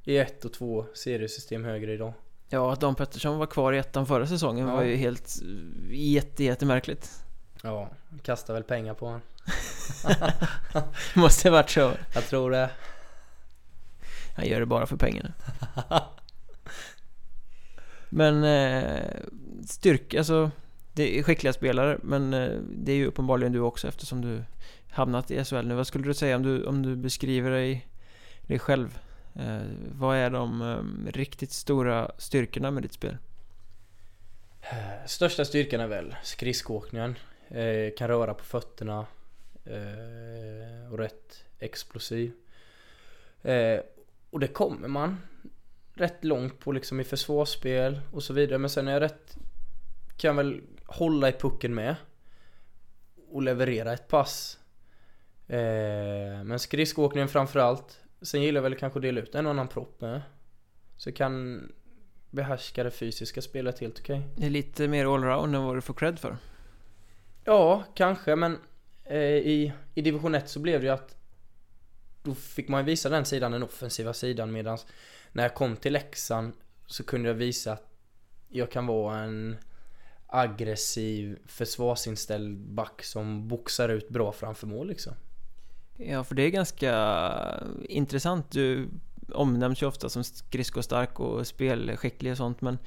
i ett och två seriesystem högre idag. Ja, att Dan Pettersson var kvar i ettan förra säsongen Ja. var ju helt jätte, jättemärkligt. Ja, kastar väl pengar på honom. <laughs> Måste ha varit så. Jag tror det. Han gör det bara för pengarna. Men eh, styrka, alltså det är skickliga spelare men eh, det är ju uppenbarligen du också eftersom du hamnat i SHL nu. Vad skulle du säga om du, om du beskriver dig, dig själv? Eh, vad är de eh, riktigt stora styrkorna med ditt spel? Största styrkan är väl skridskoåkningen. Eh, kan röra på fötterna. Eh, och rätt explosiv. Eh, och det kommer man rätt långt på liksom i försvarsspel och så vidare. Men sen är jag rätt... Kan väl hålla i pucken med. Och leverera ett pass. Eh, men skridskoåkningen framförallt. Sen gillar jag väl kanske att dela ut en och annan propp med. Så jag kan behärska det fysiska spelet helt okej. Det är lite mer allround än vad du får cred för. Ja, kanske men eh, i, i division 1 så blev det ju att då fick man ju visa den sidan, den offensiva sidan medan när jag kom till Leksand så kunde jag visa att jag kan vara en aggressiv försvarsinställd back som boxar ut bra framför mål liksom. Ja, för det är ganska intressant. Du omnämns ju ofta som skridskostark och spelskicklig och sånt men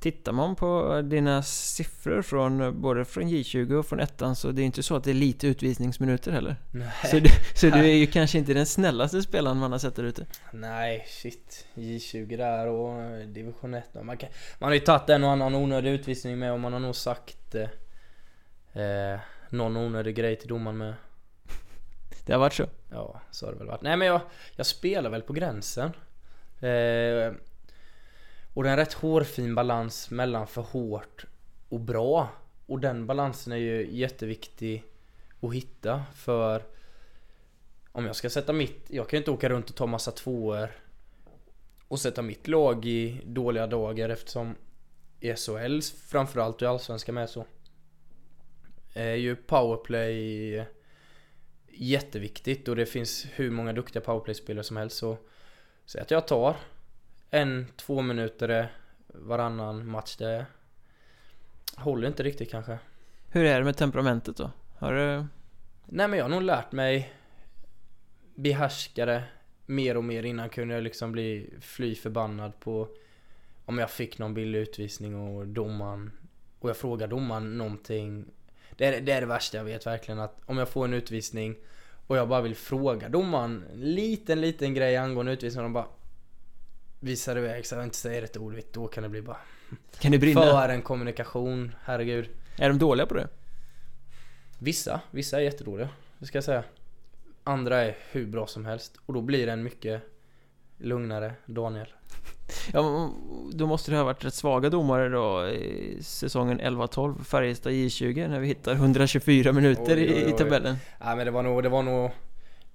Tittar man på dina siffror från både från J20 och från ettan så det är inte så att det är lite utvisningsminuter heller. Nej. Så du, så du är ju kanske inte den snällaste spelaren man har sett där ute. Nej, shit. J20 där och division 1. Man, kan, man har ju tagit en och annan onödig utvisning med och man har nog sagt eh, eh, någon onödig grej till domaren med. Det har varit så? Ja, så har det väl varit. Nej men jag, jag spelar väl på gränsen. Eh, och det är en rätt hårfin balans mellan för hårt och bra. Och den balansen är ju jätteviktig att hitta för om jag ska sätta mitt, jag kan ju inte åka runt och ta massa tvåor och sätta mitt lag i dåliga dagar eftersom i SHL framförallt och i Allsvenskan med så är ju powerplay jätteviktigt och det finns hur många duktiga powerplay-spelare som helst så Säg att jag tar en, två minuter varannan match. Det håller inte riktigt kanske. Hur är det med temperamentet då? Har du... Nej men jag har nog lärt mig behärska det mer och mer innan kunde jag liksom bli fly förbannad på om jag fick någon billig utvisning och domaren och jag frågar domaren någonting. Det är, det är det värsta jag vet verkligen att om jag får en utvisning och jag bara vill fråga domaren en liten liten grej angående utvisningen och de bara visar iväg så jag inte säger ett ord, då kan det bli bara Kan det brinna? För en kommunikation, herregud Är de dåliga på det? Vissa, vissa är jättedåliga, det ska jag säga Andra är hur bra som helst och då blir det en mycket lugnare Daniel Ja, då måste det ha varit rätt svaga domare då i säsongen 11-12 Färjestad J20 när vi hittar 124 minuter oj, oj, oj. i tabellen Nej men det var nog, det var nog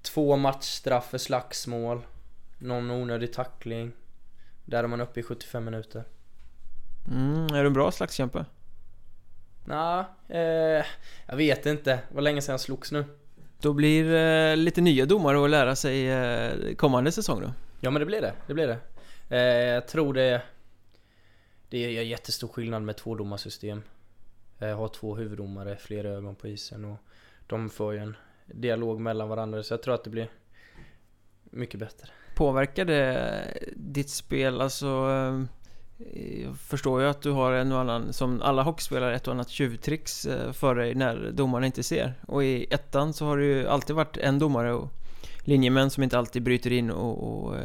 Två matchstraff för slagsmål Någon onödig tackling där är man uppe i 75 minuter. Mm, är du en bra slagskämpe? Nej, eh, jag vet inte. Det var länge sedan jag slogs nu. Då blir eh, lite nya domare att lära sig eh, kommande säsong då? Ja men det blir det, det blir det. Eh, jag tror det... Det är jättestor skillnad med tvådomarsystem. Eh, jag har två huvuddomare, flera ögon på isen och de får ju en dialog mellan varandra så jag tror att det blir mycket bättre. Påverkar det ditt spel? Alltså eh, jag förstår ju att du har en och annan, som alla hockeyspelare, ett och annat tjuvtricks eh, för dig när domarna inte ser. Och i ettan så har det ju alltid varit en domare och linjemän som inte alltid bryter in och, och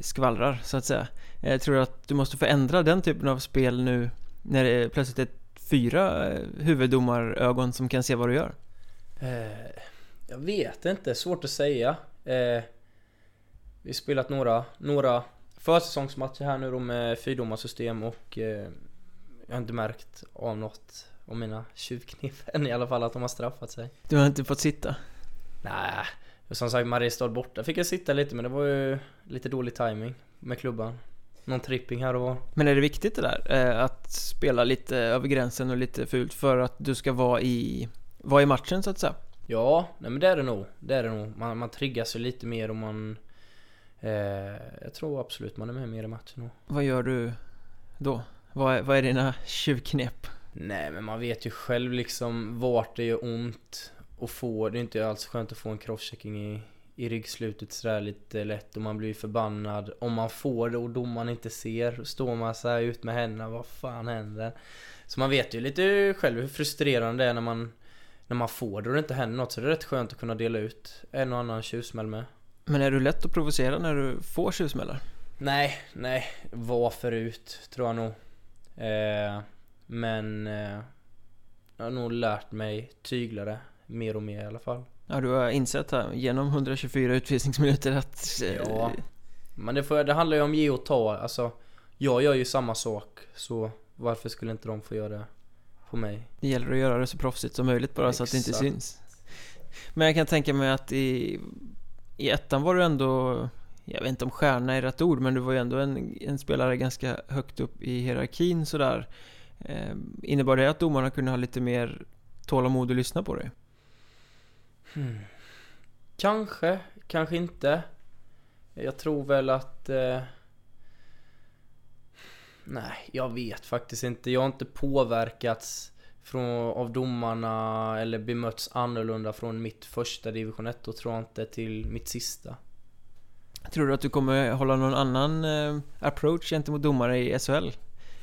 skvallrar så att säga. Jag tror att du måste förändra den typen av spel nu när det plötsligt är fyra huvuddomarögon som kan se vad du gör. Jag vet inte, svårt att säga. Vi har spelat några, några försäsongsmatcher här nu då med fyrdomarsystem och eh, jag har inte märkt av något om mina tjuvknep än i alla fall att de har straffat sig. Du har inte fått sitta? Nej, som sagt Mariestad borta fick jag sitta lite men det var ju lite dålig timing med klubban. Någon tripping här och var. Men är det viktigt det där? Eh, att spela lite över gränsen och lite fult för att du ska vara i, vara i matchen så att säga? Ja, nej men det är det nog. Det är det nog. Man, man triggas ju lite mer om man Eh, jag tror absolut man är med mer i matchen. Vad gör du då? Vad är, vad är dina tjuvknep? Nej men man vet ju själv liksom vart det gör ont och få. Det är inte alls skönt att få en crosschecking i, i ryggslutet sådär lite lätt och man blir förbannad om man får det och domaren inte ser. Står man så ut med händerna, vad fan händer? Så man vet ju lite själv hur frustrerande det är när man när man får det och det inte händer något så det är rätt skönt att kunna dela ut en och annan tjuvsmäll med. Men är du lätt att provocera när du får tjuvsmällar? Nej, nej. Var förut, tror jag nog. Eh, men eh, jag har nog lärt mig tygla det mer och mer i alla fall. Ja, du har insett här genom 124 utvisningsminuter att... Eh, ja. Men det, får, det handlar ju om ge och ta. Alltså, jag gör ju samma sak. Så varför skulle inte de få göra det på mig? Det gäller att göra det så proffsigt som möjligt bara Exakt. så att det inte syns. Men jag kan tänka mig att i i ettan var du ändå, jag vet inte om stjärna är rätt ord, men du var ju ändå en, en spelare ganska högt upp i hierarkin sådär. Eh, innebar det att domarna kunde ha lite mer tålamod och lyssna på dig? Hmm. Kanske, kanske inte. Jag tror väl att... Eh... Nej, jag vet faktiskt inte. Jag har inte påverkats från, av domarna eller bemötts annorlunda från mitt första division 1 och tror jag inte till mitt sista. Tror du att du kommer hålla någon annan eh, approach gentemot domare i SHL?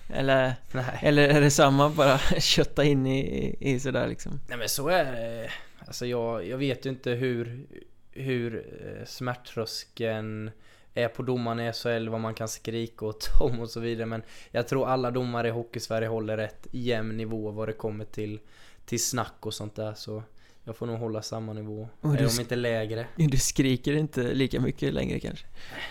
Eller, Nej. eller är det samma, bara <laughs> kötta in i, i sådär liksom? Nej men så är det. Alltså jag, jag vet ju inte hur, hur eh, smärttröskeln är på domarna i SHL, vad man kan skrika åt <laughs> dem och så vidare. Men jag tror alla domare i Hockeysverige håller rätt jämn nivå vad det kommer till, till snack och sånt där. Så jag får nog hålla samma nivå, sk- om inte lägre. Du skriker inte lika mycket längre kanske?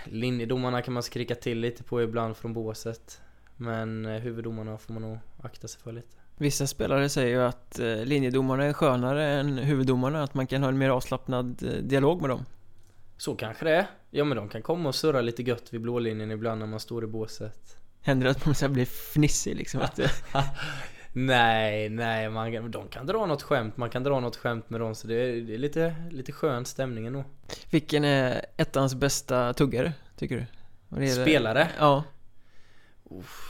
Linjedomarna kan man skrika till lite på ibland från båset. Men eh, huvuddomarna får man nog akta sig för lite. Vissa spelare säger ju att eh, linjedomarna är skönare än huvuddomarna, att man kan ha en mer avslappnad eh, dialog med dem. Så kanske det är. Ja men de kan komma och surra lite gött vid blålinjen ibland när man står i båset. Händer det att man så blir fnissig liksom? Att, eh, <laughs> nej, nej, man, de kan dra något skämt, man kan dra något skämt med dem så det är, det är lite, lite skön stämning ändå. vilken är ettans bästa tuggare, tycker du? Spelare? Ja.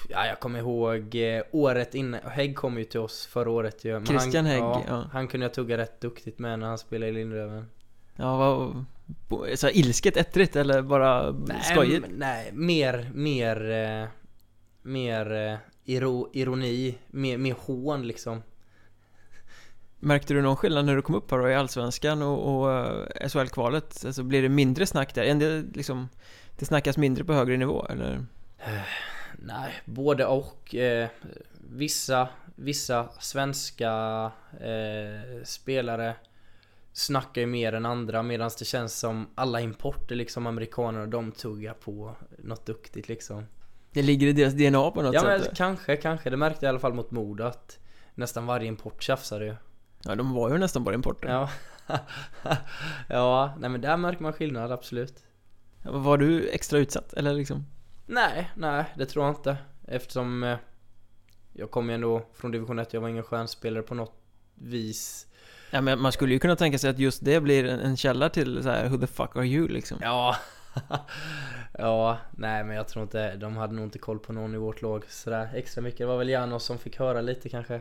Ja, jag kommer ihåg eh, året innan, Hägg kom ju till oss förra året ju. men Christian han, Hägg, ja, ja. Han kunde jag tugga rätt duktigt med när han spelade i Lindlöven. Ja, vad... Så ilsket, ettrigt eller bara skojigt? m- nej, mer, mer, eh, mer eh, iro, ironi, mer, mer hån liksom. Märkte du någon skillnad när du kom upp här då i Allsvenskan och, och eh, SHL-kvalet? Alltså blir det mindre snack där? En del liksom... Det snackas mindre på högre nivå, eller? Nej, både och. Eh, vissa, vissa svenska eh, spelare snackar ju mer än andra medan det känns som alla importer liksom amerikaner och de tuggar på något duktigt liksom. Det ligger i deras DNA på något Ja sätt? men kanske, kanske. Det märkte jag i alla fall mot Modo att nästan varje import tjafsade ju. Ja, de var ju nästan bara importer. Ja. <laughs> ja, nej men där märker man skillnad absolut. Var du extra utsatt, eller liksom? Nej, nej det tror jag inte. Eftersom eh, jag kom ju ändå från division 1, jag var ingen stjärnspelare på något vis. Ja, men man skulle ju kunna tänka sig att just det blir en, källa till så här, who the fuck are you liksom? Ja. <laughs> ja, nej men jag tror inte, de hade nog inte koll på någon i vårt lag sådär extra mycket. Det var väl Janos som fick höra lite kanske.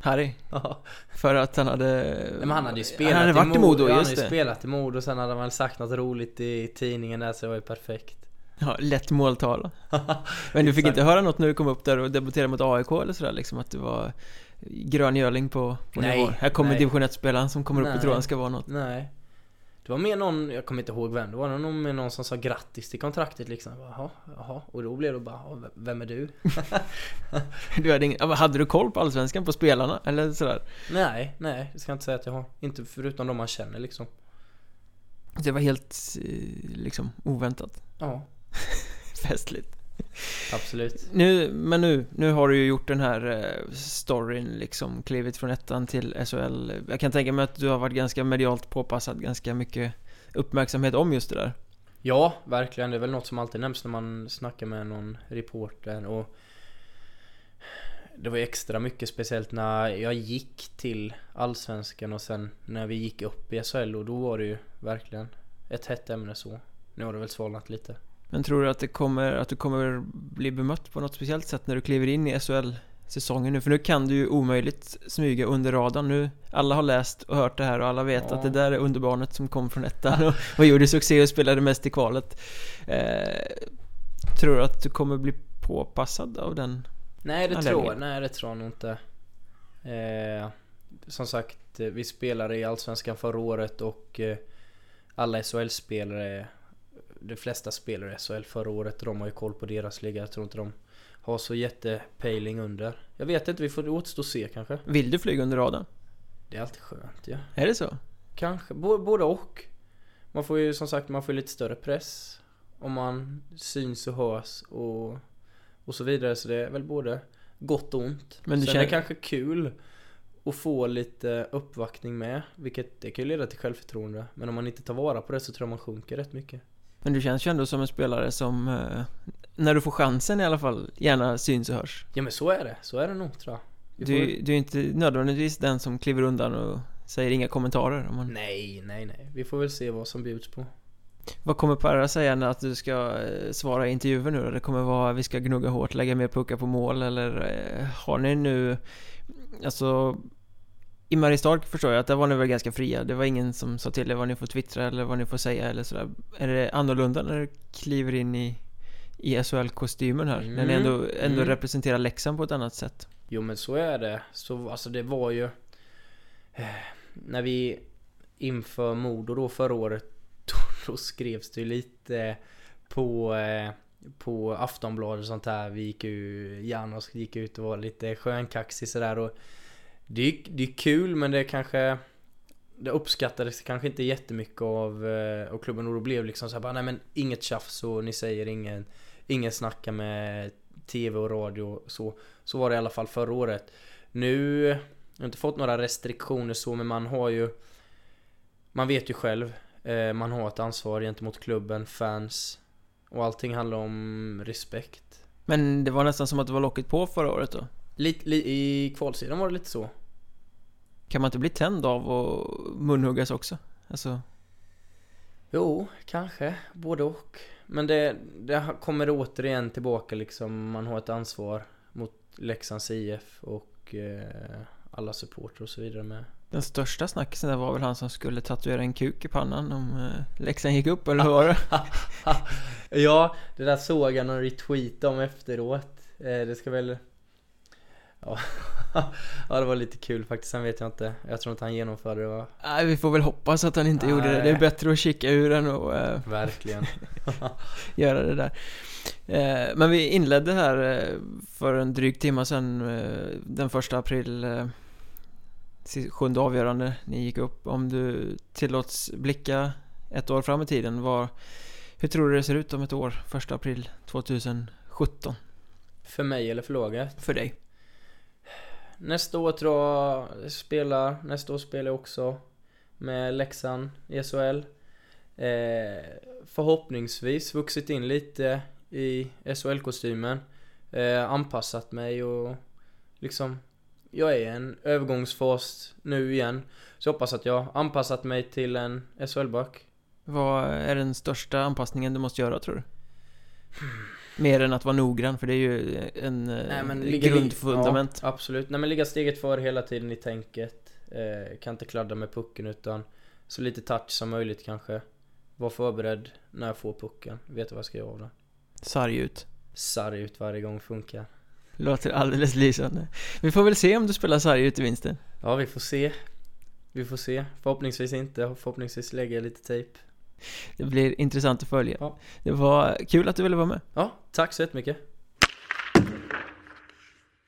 Harry? Ja. För att han hade... Nej, men han hade ju spelat Han hade varit i Modo, ja, han just hade ju spelat i Modo och sen hade han väl sagt något roligt i tidningen där så det var ju perfekt. Ja, lätt måltavla. <laughs> Men du fick inte höra något när du kom upp där och debuterade mot AIK eller sådär liksom? Att du var grön göling på, på Nej, nivå? Här kommer nej. division 1-spelaren som kommer upp och Nej. tror han ska vara något. Nej. Det var mer någon, jag kommer inte ihåg vem, det var någon med någon som sa grattis till kontraktet liksom. Bara, Jaha, jaha. Och då blev det bara, "Ja, vem är du? <laughs> Du hade, ingen, hade du koll på Allsvenskan, på spelarna? Eller sådär? nej, nej, det ska jag inte säga att jag har. Inte förutom de man känner liksom. Det var helt eh, liksom oväntat. Ja, Festligt. absolut. Nu, men nu, nu har du ju gjort den här eh, storyn liksom, klivit från ettan till SHL. Jag kan tänka mig att du har varit ganska medialt påpassad, ganska mycket uppmärksamhet om just det där. Ja, verkligen. Det är väl något som alltid nämns när man snackar med någon reporter och det var ju extra mycket speciellt när jag gick till Allsvenskan och sen när vi gick upp i SHL och då var det ju verkligen ett hett ämne så. Nu har det väl svalnat lite. Men tror du att, det kommer, att du kommer bli bemött på något speciellt sätt när du kliver in i SHL-säsongen nu? För nu kan du ju omöjligt smyga under radarn nu. Alla har läst och hört det här och alla vet Ja. att det där är underbarnet som kom från ettan och, <laughs> och gjorde succé och spelade mest i kvalet. Eh, tror du att du kommer bli påpassad av den? Nej det tror jag, nej det tror jag nog inte. Eh, som sagt, eh, vi spelade i Allsvenskan förra året och eh, alla SHL-spelare, de flesta spelare i SHL förra året, de har ju koll på deras liga. Jag tror inte de har så jättepejling under. Jag vet inte, vi får återstå och se kanske. Vill du flyga under radarn? Det är alltid skönt ja. Är det så? Kanske, Bo- både och. Man får ju som sagt, man får lite större press. Om man syns och hörs och, och så vidare. Så det är väl både gott och ont. Men du Sen känner- är det kanske kul att få lite uppvaktning med. Vilket det kan ju leda till självförtroende. Men om man inte tar vara på det så tror jag man sjunker rätt mycket. Men du känns ju ändå som en spelare som, eh, när du får chansen i alla fall, gärna syns och hörs. Ja men så är det, så är det nog tror jag. Vi får- Du, du är inte nödvändigtvis den som kliver undan och säger inga kommentarer. Om man... Nej, nej, nej. Vi får väl se vad som bjuds på. Vad kommer Parra säga när att du ska eh, svara i intervjuer nu då? Det kommer vara vi ska gnugga hårt, lägga mer puckar på mål eller eh, har ni nu Alltså I Mariestad förstår jag att där var ni väl ganska fria Det var ingen som sa till er vad ni får twittra eller vad ni får säga eller sådär Är det annorlunda när du kliver in i i SHL-kostymen här? Mm. När ni ändå, ändå mm. representerar Leksand på ett annat sätt Jo men så är det. Så alltså det var ju eh, När vi inför Modo då förra året <laughs> då, då skrevs det ju lite på eh, på Aftonbladet och sånt här. Vi gick ju, Janos gick ut och var lite skönkaxig sådär och det är, det är kul men det kanske Det uppskattades kanske inte jättemycket av, eh, av klubben och då blev liksom såhär bara nej men inget tjafs och ni säger ingen Ingen snackar med TV och radio så Så var det i alla fall förra året Nu Jag har inte fått några restriktioner så men man har ju Man vet ju själv eh, Man har ett ansvar gentemot klubben, fans och allting handlar om respekt. Men det var nästan som att det var locket på förra året då? Lite, li, I kvalsidan var det lite så. Kan man inte bli tänd av och munhuggas också? Alltså... Jo, kanske. Både och. Men det, det kommer återigen tillbaka liksom. Man har ett ansvar mot Leksands IF och eh, alla supportrar och så vidare med. Den största snackisen där var väl han som skulle tatuera en kuk i pannan om eh, Leksand gick upp, eller hur var det? <laughs> ja, det där såg jag någon retweet om efteråt. Eh, det ska väl... Ja. <laughs> ja, det var lite kul faktiskt. Sen vet jag inte. Jag tror inte han genomförde det va? Nej, vi får väl hoppas att han inte Nej. gjorde det. Det är bättre att kika ur än att... Äh, Verkligen. <laughs> göra det där. Eh, men vi inledde här eh, för en dryg timme sedan, eh, den första april sjunde avgörande ni gick upp. Om du tillåts blicka ett år fram i tiden, var, hur tror du det ser ut om ett år, första april 2017? För mig eller för laget? För dig. Nästa år tror jag spelar, nästa år spelar jag också med Leksand i SHL. Eh, förhoppningsvis vuxit in lite i SHL-kostymen. Eh, anpassat mig och liksom jag är i en övergångsfas nu igen. Så jag hoppas att jag anpassat mig till en SHL-back. Vad är den största anpassningen du måste göra tror du? Mer än att vara noggrann, för det är ju en Nej, ligga, grundfundament. Ja, absolut. Nej men ligga steget före hela tiden i tänket. Eh, kan inte kladda med pucken utan så lite touch som möjligt kanske. Var förberedd när jag får pucken. Veta vad jag ska göra av den. Sarg ut. Sarg ut varje gång funkar. Låter alldeles lysande. Vi får väl se om du spelar sarg ut i vinsten. Ja, vi får se. Vi får se. Förhoppningsvis inte. Förhoppningsvis lägger jag lite tejp. Det blir intressant att följa. Ja. Det var kul att du ville vara med. Ja, tack så jättemycket.